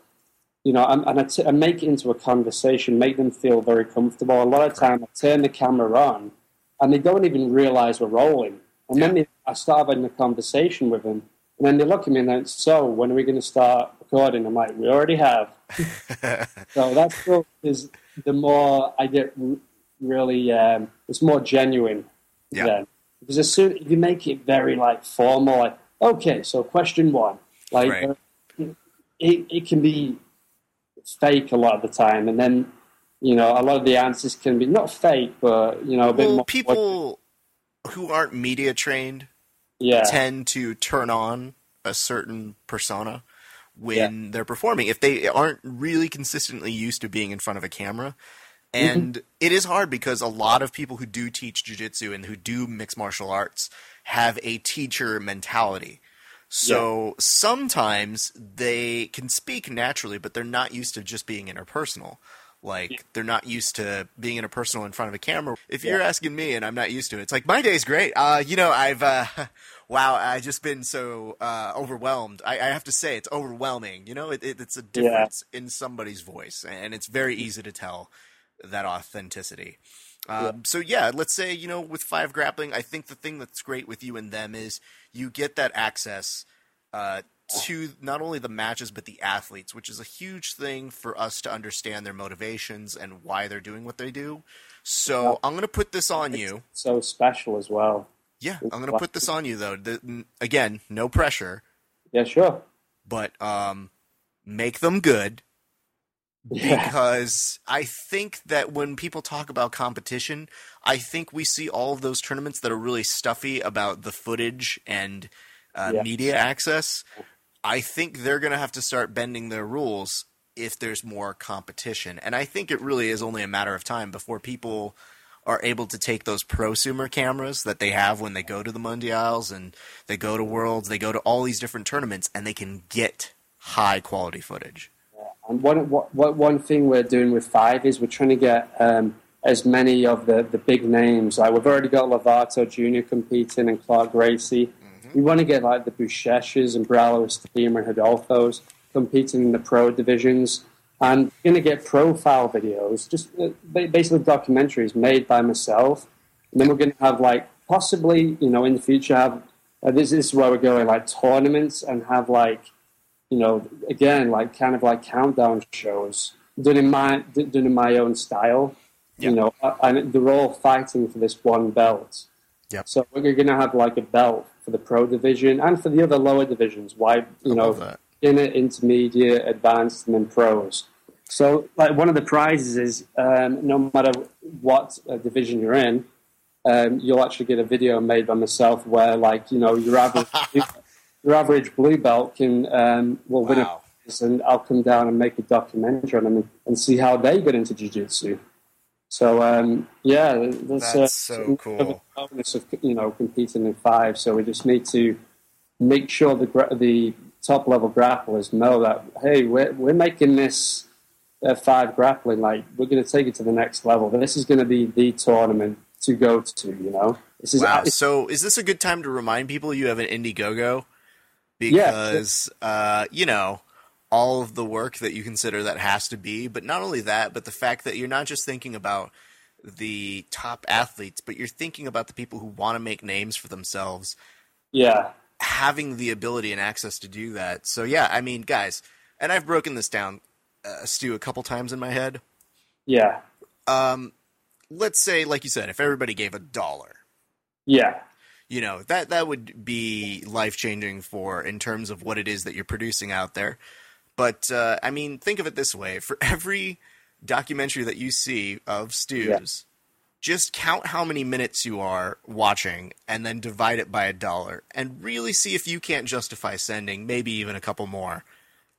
you know, and, and I, t- I make it into a conversation, make them feel very comfortable. A lot of time, I turn the camera on, and they don't even realize we're rolling, and then they, I start having a conversation with them, and then they look at me and then, so when are we going to start recording? I'm like, we already have. so that's still is the more I get really, um, it's more genuine. Yeah. then. Because as soon if you make it very like formal, like okay, so question one, like Right. uh, it it can be fake a lot of the time, and then you know a lot of the answers can be not fake, but you know a bit Well, more. people who aren't media trained yeah, tend to turn on a certain persona when they're performing if they aren't really consistently used to being in front of a camera and it is hard because a lot of people who do teach jiu-jitsu and who do mixed martial arts have a teacher mentality. So sometimes they can speak naturally but they're not used to just being interpersonal. Like they're not used to being interpersonal in front of a camera. If you're asking me and i'm not used to it it's like my day's great. Uh you know i've uh wow i just been so uh overwhelmed. I, I have to say it's overwhelming you know? It, it, it's a difference in somebody's voice and it's very easy to tell that authenticity um, so yeah let's say you know with five grappling i think the thing that's great with you and them is you get that access uh, to not only the matches but the athletes, which is a huge thing for us to understand their motivations and why they're doing what they do. So I'm going to put this on you. so special as well. Yeah, I'm going to put this on you though. The, again, no pressure, Yeah, sure. but um, make them good Yeah. because I think that when people talk about competition, I think we see all of those tournaments that are really stuffy about the footage and uh, Yeah. media access. I think they're going to have to start bending their rules if there's more competition. And I think it really is only a matter of time before people are able to take those prosumer cameras that they have when they go to the mundials and they go to worlds, they go to all these different tournaments and they can get high quality footage. And one, what, what, one thing we're doing with Five is we're trying to get um, as many of the, the big names. Like we've already got Lovato Jr. competing and Clark Gracie. We want to get like the Buchechas and Braulio Estima and Hodolfos competing in the pro divisions. And we're going to get profile videos, just uh, basically documentaries made by myself. And then we're going to have like possibly, you know, in the future have uh, this, this is where we're going like tournaments and have like you know, again, like kind of like countdown shows, done in my done in my own style. Yeah. You know, and they're all fighting for this one belt. Yep. So we're going to have like a belt for the pro division and for the other lower divisions. Why, you I know, beginner, intermediate, advanced, and then pros. So, like one of the prizes is um, no matter what uh, division you're in, um, you'll actually get a video made by myself where, like, you know, you're average your average blue belt can um, will win a Wow. prize, and I'll come down and make a documentary on them and, and see how they get into jiu-jitsu. So um, yeah, that's, That's so cool. bonus of you know competing in five. So we just need to make sure the the top level grapplers know that hey, we're we're making this uh, five grappling like we're going to take it to the next level. This is going to be the tournament to go to. You know, this is Wow. So is this a good time to remind people you have an Indiegogo? Yeah. Because uh, you know, all of the work that you consider that has to be, but not only that, but the fact that you're not just thinking about the top athletes, but you're thinking about the people who want to make names for themselves, yeah. having the ability and access to do that. So yeah, I mean, guys, and I've broken this down, uh, Stu, a couple times in my head. Yeah, Um, let's say, like you said, if everybody gave a dollar, yeah, you know that that would be life changing for in terms of what it is that you're producing out there but uh, i mean think of it this way for every documentary that you see of stews just count how many minutes you are watching and then divide it by a dollar and really see if you can't justify sending maybe even a couple more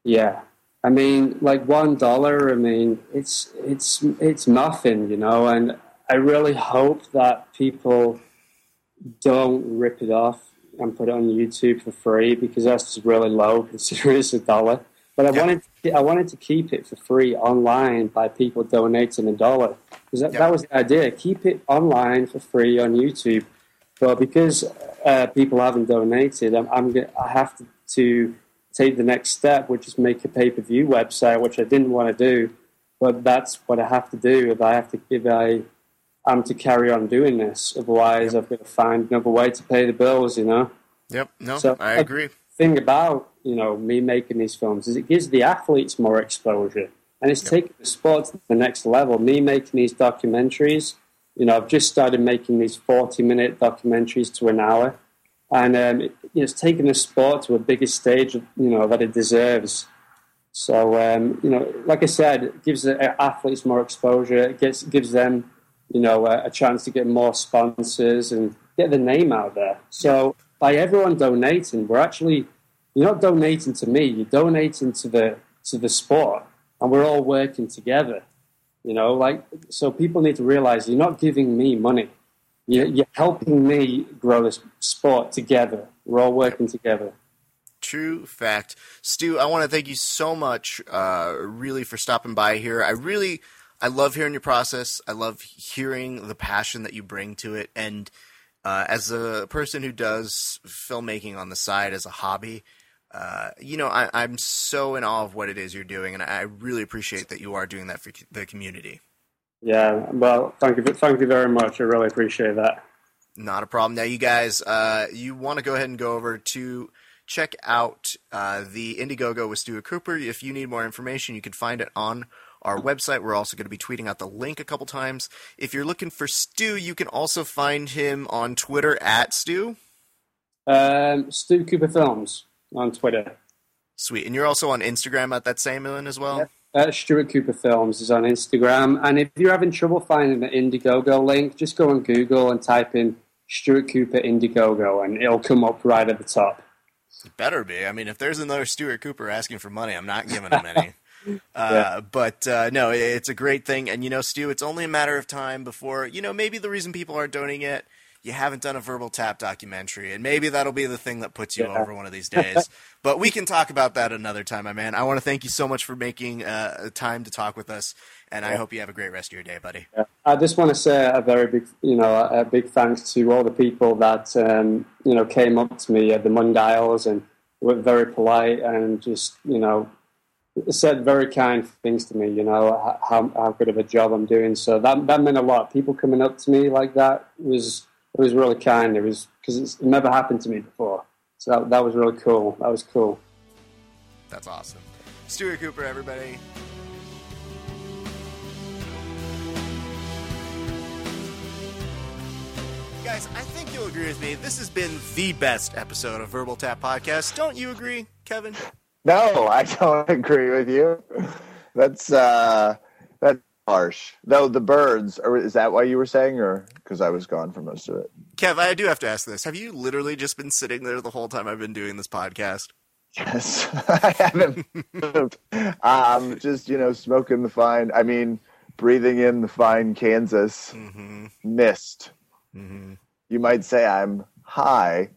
yeah. I mean, like one dollar. I mean, it's it's it's nothing, you know. And I really hope that people don't rip it off and put it on YouTube for free because that's just really low considering it's a dollar. But I Yeah. wanted I wanted to keep it for free online by people donating a dollar because that, Yeah. that was the idea. Keep it online for free on YouTube. But because uh, people haven't donated, I'm, I'm I have to, to take the next step, which is make a pay per view website, which I didn't want to do. But that's what I have to do if I have to if I am to carry on doing this. Otherwise, I've got to find another way to pay the bills. You know? Yep. No So- i agree. thing about you know me making these films is it gives the athletes more exposure. And it's taking the sport to the next level. Me making these documentaries you know i've just started making these 40 minute documentaries to an hour. And um, it, it's taken the sport to a bigger stage you know that it deserves. So um, you know like i said it gives the athletes more exposure. It gets gives them you know a, a chance to get more sponsors and get the name out there. So by everyone donating we're actually you're not donating to me you're donating to the to the sport. And we're all working together you know like so people need to realize you're not giving me money. You're, you're helping me grow this sport together. We're all working together. True fact. Stu, I want to thank you so much, uh, really, for stopping by here. I really, I love hearing your process. I love hearing the passion that you bring to it. And uh, as a person who does filmmaking on the side as a hobby, uh, you know, I, I'm so in awe of what it is you're doing, and I really appreciate that you are doing that for the community. yeah well thank you thank you very much i really appreciate that Not a problem. Now, you guys, uh, you want to go ahead and go over to check out uh, the Indiegogo with Stuart Cooper. If you need more information, you can find it on our website. We're also going to be tweeting out the link a couple times. If you're looking for Stu, you can also find him on Twitter at Stu. um, stu cooper films on twitter Sweet. And you're also on Instagram at that same one as well? uh, Stuart Cooper Films is on Instagram. And if you're having trouble finding the Indiegogo link, just go on Google and type in Stuart Cooper Indiegogo, and it'll come up right at the top. It better be. I mean, if there's another Stuart Cooper asking for money, I'm not giving him any. Uh, But uh, no, it's a great thing, and you know, Stu, it's only a matter of time before you know maybe the reason people aren't donating it. You haven't done a verbal tap documentary, and maybe that'll be the thing that puts you Yeah. over one of these days. but we can talk about that another time, my man. I want to thank you so much for making uh, time to talk with us, and I hope you have a great rest of your day, buddy. I just want to say a very big, you know, a big thanks to all the people that um, you know came up to me at the Mundials and were very polite and just you know said very kind things to me. You know how how good of a job I'm doing. So that that meant a lot. People coming up to me like that was it was really kind. It was because it never happened to me before. So that that was really cool. That was cool. That's awesome. Stuart Cooper, everybody. Guys, I think you'll agree with me. This has been the best episode of Verbal Tap Podcast. Don't you agree, Kevin? No, I don't agree with you. That's uh that's harsh. Though the birds, or is that why you were saying, or because I was gone for most of it? Kev, I do have to ask this. Have you literally just been sitting there the whole time I've been doing this podcast? Yes, I haven't moved. Um, just you know, smoking the fine. I mean, breathing in the fine Kansas Mm-hmm. mist. Mm-hmm. You might say I'm high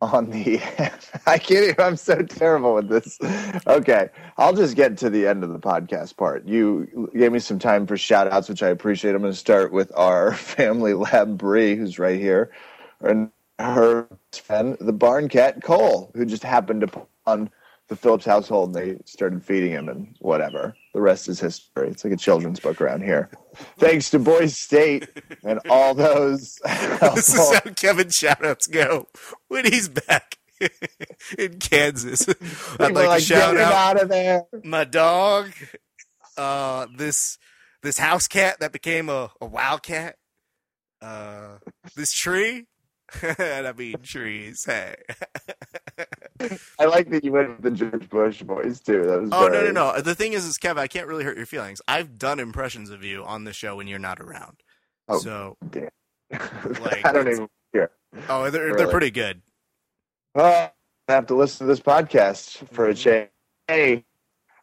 on the. I can't. Even, I'm so terrible with this. Okay, I'll just get to the end of the podcast part. You gave me some time for shout outs, which I appreciate. I'm going to start with our family lab Bree, who's right here, and her friend, the barn cat Cole, who just happened to on the Phillips household. And they started feeding him, and whatever. The rest is history. It's like a children's book around here. Thanks to Boys State and all those. This is how Kevin shoutouts go when he's back in Kansas. I'd People like, to shout out out of there. my dog, uh, this this house cat that became a, a wildcat, uh, this tree, and I mean trees. Hey, I like that you went with the George Bush voice too. That was oh no very- no no. The thing is, is Kevin, I can't really hurt your feelings. I've done impressions of you on the show when you're not around. Oh. So, Damn. Like, I don't even care. oh, they're they're pretty good. I have to listen to this podcast for a mm-hmm. change. Hey,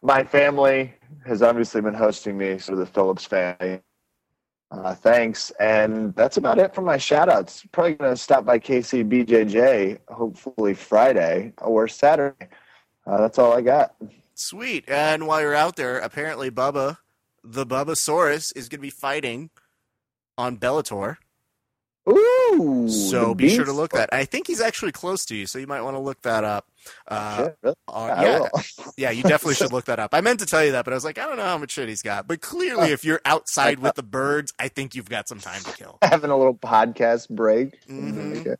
my family has obviously been hosting me, so the Phillips family. Uh, thanks, and that's about it for my shout outs. Probably gonna stop by KCBJJ hopefully Friday or Saturday. Uh, that's all I got. Sweet. And while you're out there, apparently Bubba, the Bubbasaurus, is going to be fighting on Bellator. Ooh, So be sure to look that. I think he's actually close to you, so you might want to look that up. Uh, really? uh, yeah, yeah, you definitely should look that up. I meant to tell you that, but I was like, I don't know how much shit he's got. But clearly, if you're outside with the birds, I think you've got some time to kill. having a little podcast break. Mhm. Okay.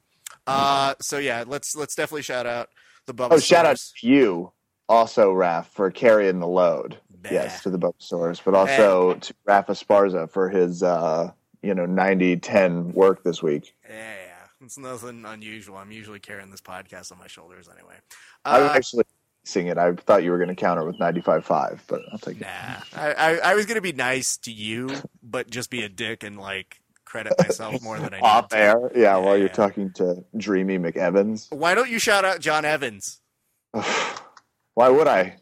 Uh, so yeah, let's let's definitely shout out the Bubbasaurus. Oh, shout out to you, also, Raph, for carrying the load. Yes, to the Bulbasaurus, but also to Raph Esparza for his, uh, you know, 90-10 work this week. Yeah, yeah, it's nothing unusual. I'm usually carrying this podcast on my shoulders anyway. I was Uh, actually seeing it. I thought you were going to counter with 95.5, but I'll take it. Nah, I, I, I was gonna be nice to you, but just be a dick and like credit myself more than I Off need. to. air, yeah, Yeah, while you're yeah. talking to Dreamy McEvans. Why don't you shout out John Evans? Why would I?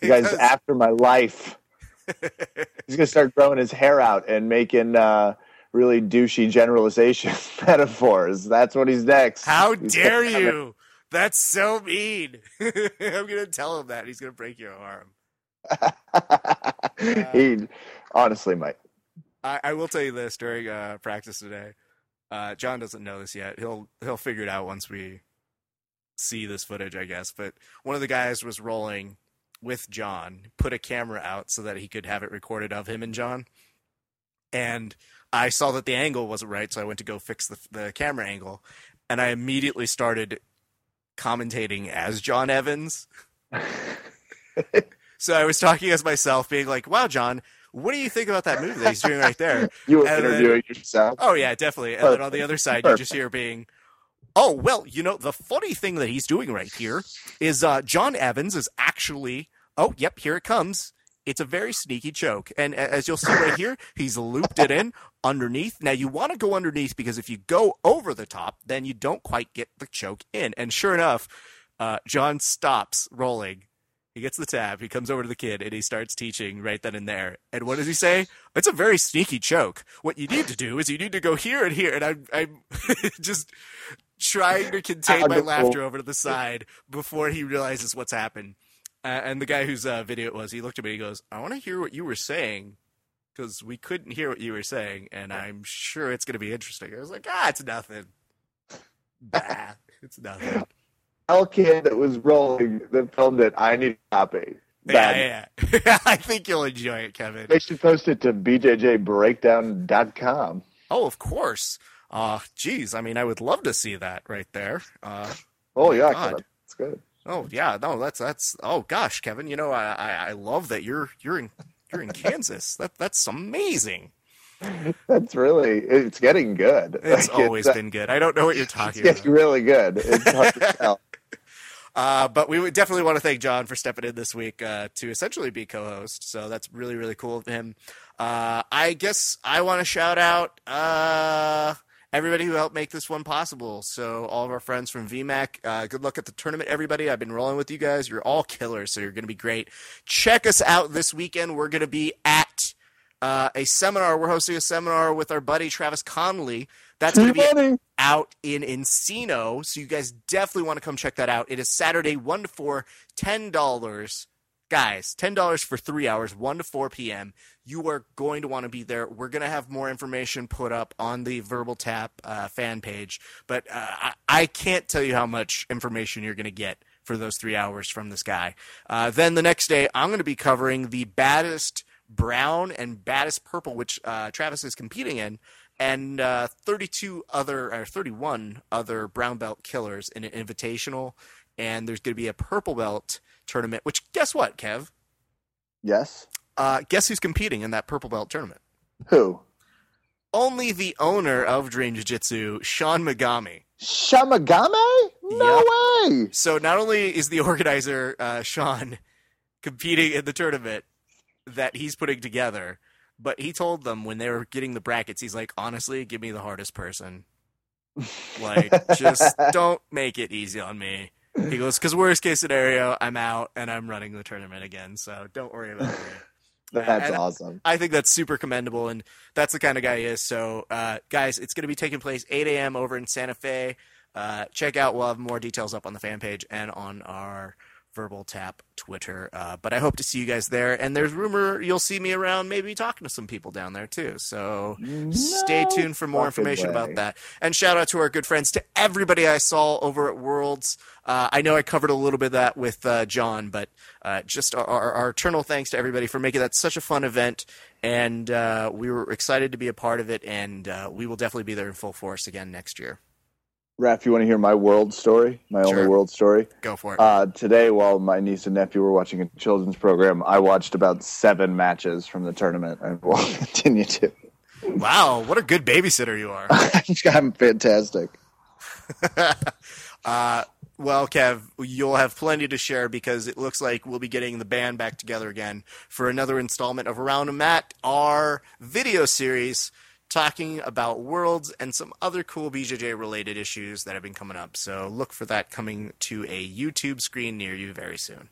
You guys after my life. He's gonna start growing his hair out and making uh, really douchey generalization metaphors. That's what he's next. How He's dare you? That's so mean. I'm gonna tell him that he's gonna break your arm. he honestly might. I, I will tell you this during uh, practice today. Uh, John doesn't know this yet. He'll he'll figure it out once we see this footage, I guess. But one of the guys was rolling with John, put a camera out so that he could have it recorded of him and John. And I saw that the angle wasn't right, so I went to go fix the the camera angle, and I immediately started commentating as John Evans. so I was talking as myself, being like, "Wow, John." What do you think about that movie that he's doing right there? You were And then- interviewing yourself. Oh yeah, definitely. And then on the other side, you just hear being, "Oh well, you know, the funny thing that he's doing right here is uh, John Evans is actually. Oh, yep, here it comes. It's a very sneaky choke. And as you'll see right here, he's looped it in underneath. Now, you want to go underneath because if you go over the top, then you don't quite get the choke in. And sure enough, uh, John stops rolling. He gets the tab. He comes over to the kid and he starts teaching right then and there. And what does he say? It's a very sneaky choke. What you need to do is you need to go here and here. And I'm, I'm just trying to contain my laughter over to the side before he realizes what's happened. Uh, and the guy whose uh, video it was, he looked at me and he goes, I want to hear what you were saying because we couldn't hear what you were saying. And I'm sure it's going to be interesting. I was like, ah, it's nothing. Bah, it's nothing. Tell kid that was rolling that filmed it. I need a copy. Bad. Yeah, yeah. I think you'll enjoy it, Kevin. They should post it to bjjbreakdown.com. Oh, of course. Uh, geez, I mean, I would love to see that right there. Uh, Oh yeah, God. that's good. Oh yeah, no, that's that's. Oh gosh, Kevin, you know, I, I I love that you're you're in you're in Kansas. That that's amazing. That's really it's getting good. It's Like, always uh, been good. I don't know what you're It's talking getting about. really good. It's hard to tell. Uh, but we would definitely want to thank John for stepping in this week uh, to essentially be co-host. So that's really really cool of him. Uh, I guess I want to shout out uh, everybody who helped make this one possible. So all of our friends from VMAC, uh, good luck at the tournament, everybody. I've been rolling with you guys. You're all killers, so you're going to be great. Check us out this weekend. We're going to be at uh, a seminar. We're hosting a seminar with our buddy Travis Connolly. That's going to be out in Encino. So you guys definitely want to come check that out. It is Saturday, 1 to 4, $10. Guys, $10 for three hours, 1 to 4 p.m. You are going to want to be there. We're going to have more information put up on the Verbal Tap uh, fan page. But uh, I, I can't tell you how much information you're going to get for those three hours from this guy. Uh, then the next day, I'm going to be covering the baddest brown and baddest purple, which uh, Travis is competing in, and uh, 32 other or 31 other brown belt killers in an invitational. And there's going to be a purple belt tournament. Which guess what, Kev? Yes. Uh, guess who's competing in that purple belt tournament? Who? Only the owner of Dream Jiu Jitsu, Sean Megami. Shamagame? No way. So not only is the organizer uh, Sean competing in the tournament that he's putting together, but he told them when they were getting the brackets, he's like, honestly, give me the hardest person. Like, just don't make it easy on me. He goes, because worst case scenario, I'm out and I'm running the tournament again, so don't worry about me. That's And- awesome. I think that's super commendable, and that's the kind of guy he is. So, uh, guys, it's going to be taking place 8 a.m. over in Santa Fe. Uh, check out. We'll have more details up on the fan page and on our Verbal Tap Twitter. Uh, but I hope to see you guys there. And there's rumor you'll see me around, maybe talking to some people down there too. So stay tuned for more information way. about that. And shout out to our good friends, to everybody I saw over at Worlds. Uh, I know I covered a little bit of that with uh, John, but uh, just our, our, our eternal thanks to everybody for making that such a fun event. And uh, we were excited to be a part of it, and uh, we will definitely be there in full force again next year. Raph, you want to hear my world story? My only world story? Go for it. Uh, today, while my niece and nephew were watching a children's program, I watched about seven matches from the tournament and will continue to. wow, what a good babysitter you are. I'm fantastic. Uh, well, Kev, you'll have plenty to share because it looks like we'll be getting the band back together again for another installment of Around a Mat, our video series talking about worlds and some other cool BJJ related issues that have been coming up. So look for that coming to a YouTube screen near you very soon.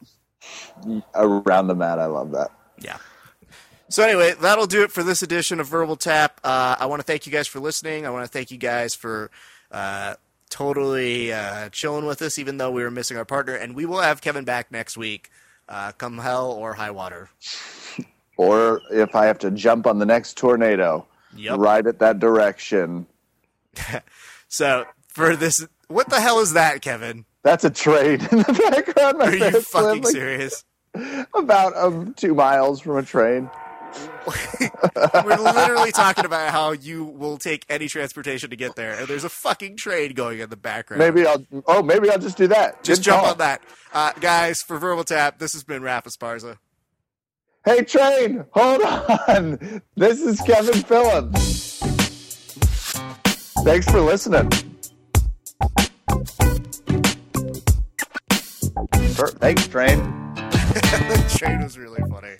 Around the mat, I love that. Yeah. So anyway, that'll do it for this edition of Verbal Tap. Uh, I want to thank you guys for listening. I want to thank you guys for uh, totally uh, chilling with us, even though we were missing our partner. And we will have Kevin back next week, uh, come hell or high water. Or if I have to jump on the next tornado, Yep. right at that direction. So for this, what the hell is that, Kevin? That's a train in the background. My Are you fucking serious? About um, two miles from a train. We're literally talking about how you will take any transportation to get there, and there's a fucking train going in the background. Maybe I'll. Oh, maybe I'll just do that. Just Good jump call. on that. Uh, guys, for Verbal Tap, this has been Rafa Sparza. Hey, train, hold on. This is Kevin Phillips. Thanks for listening. Thanks, train. the train was really funny.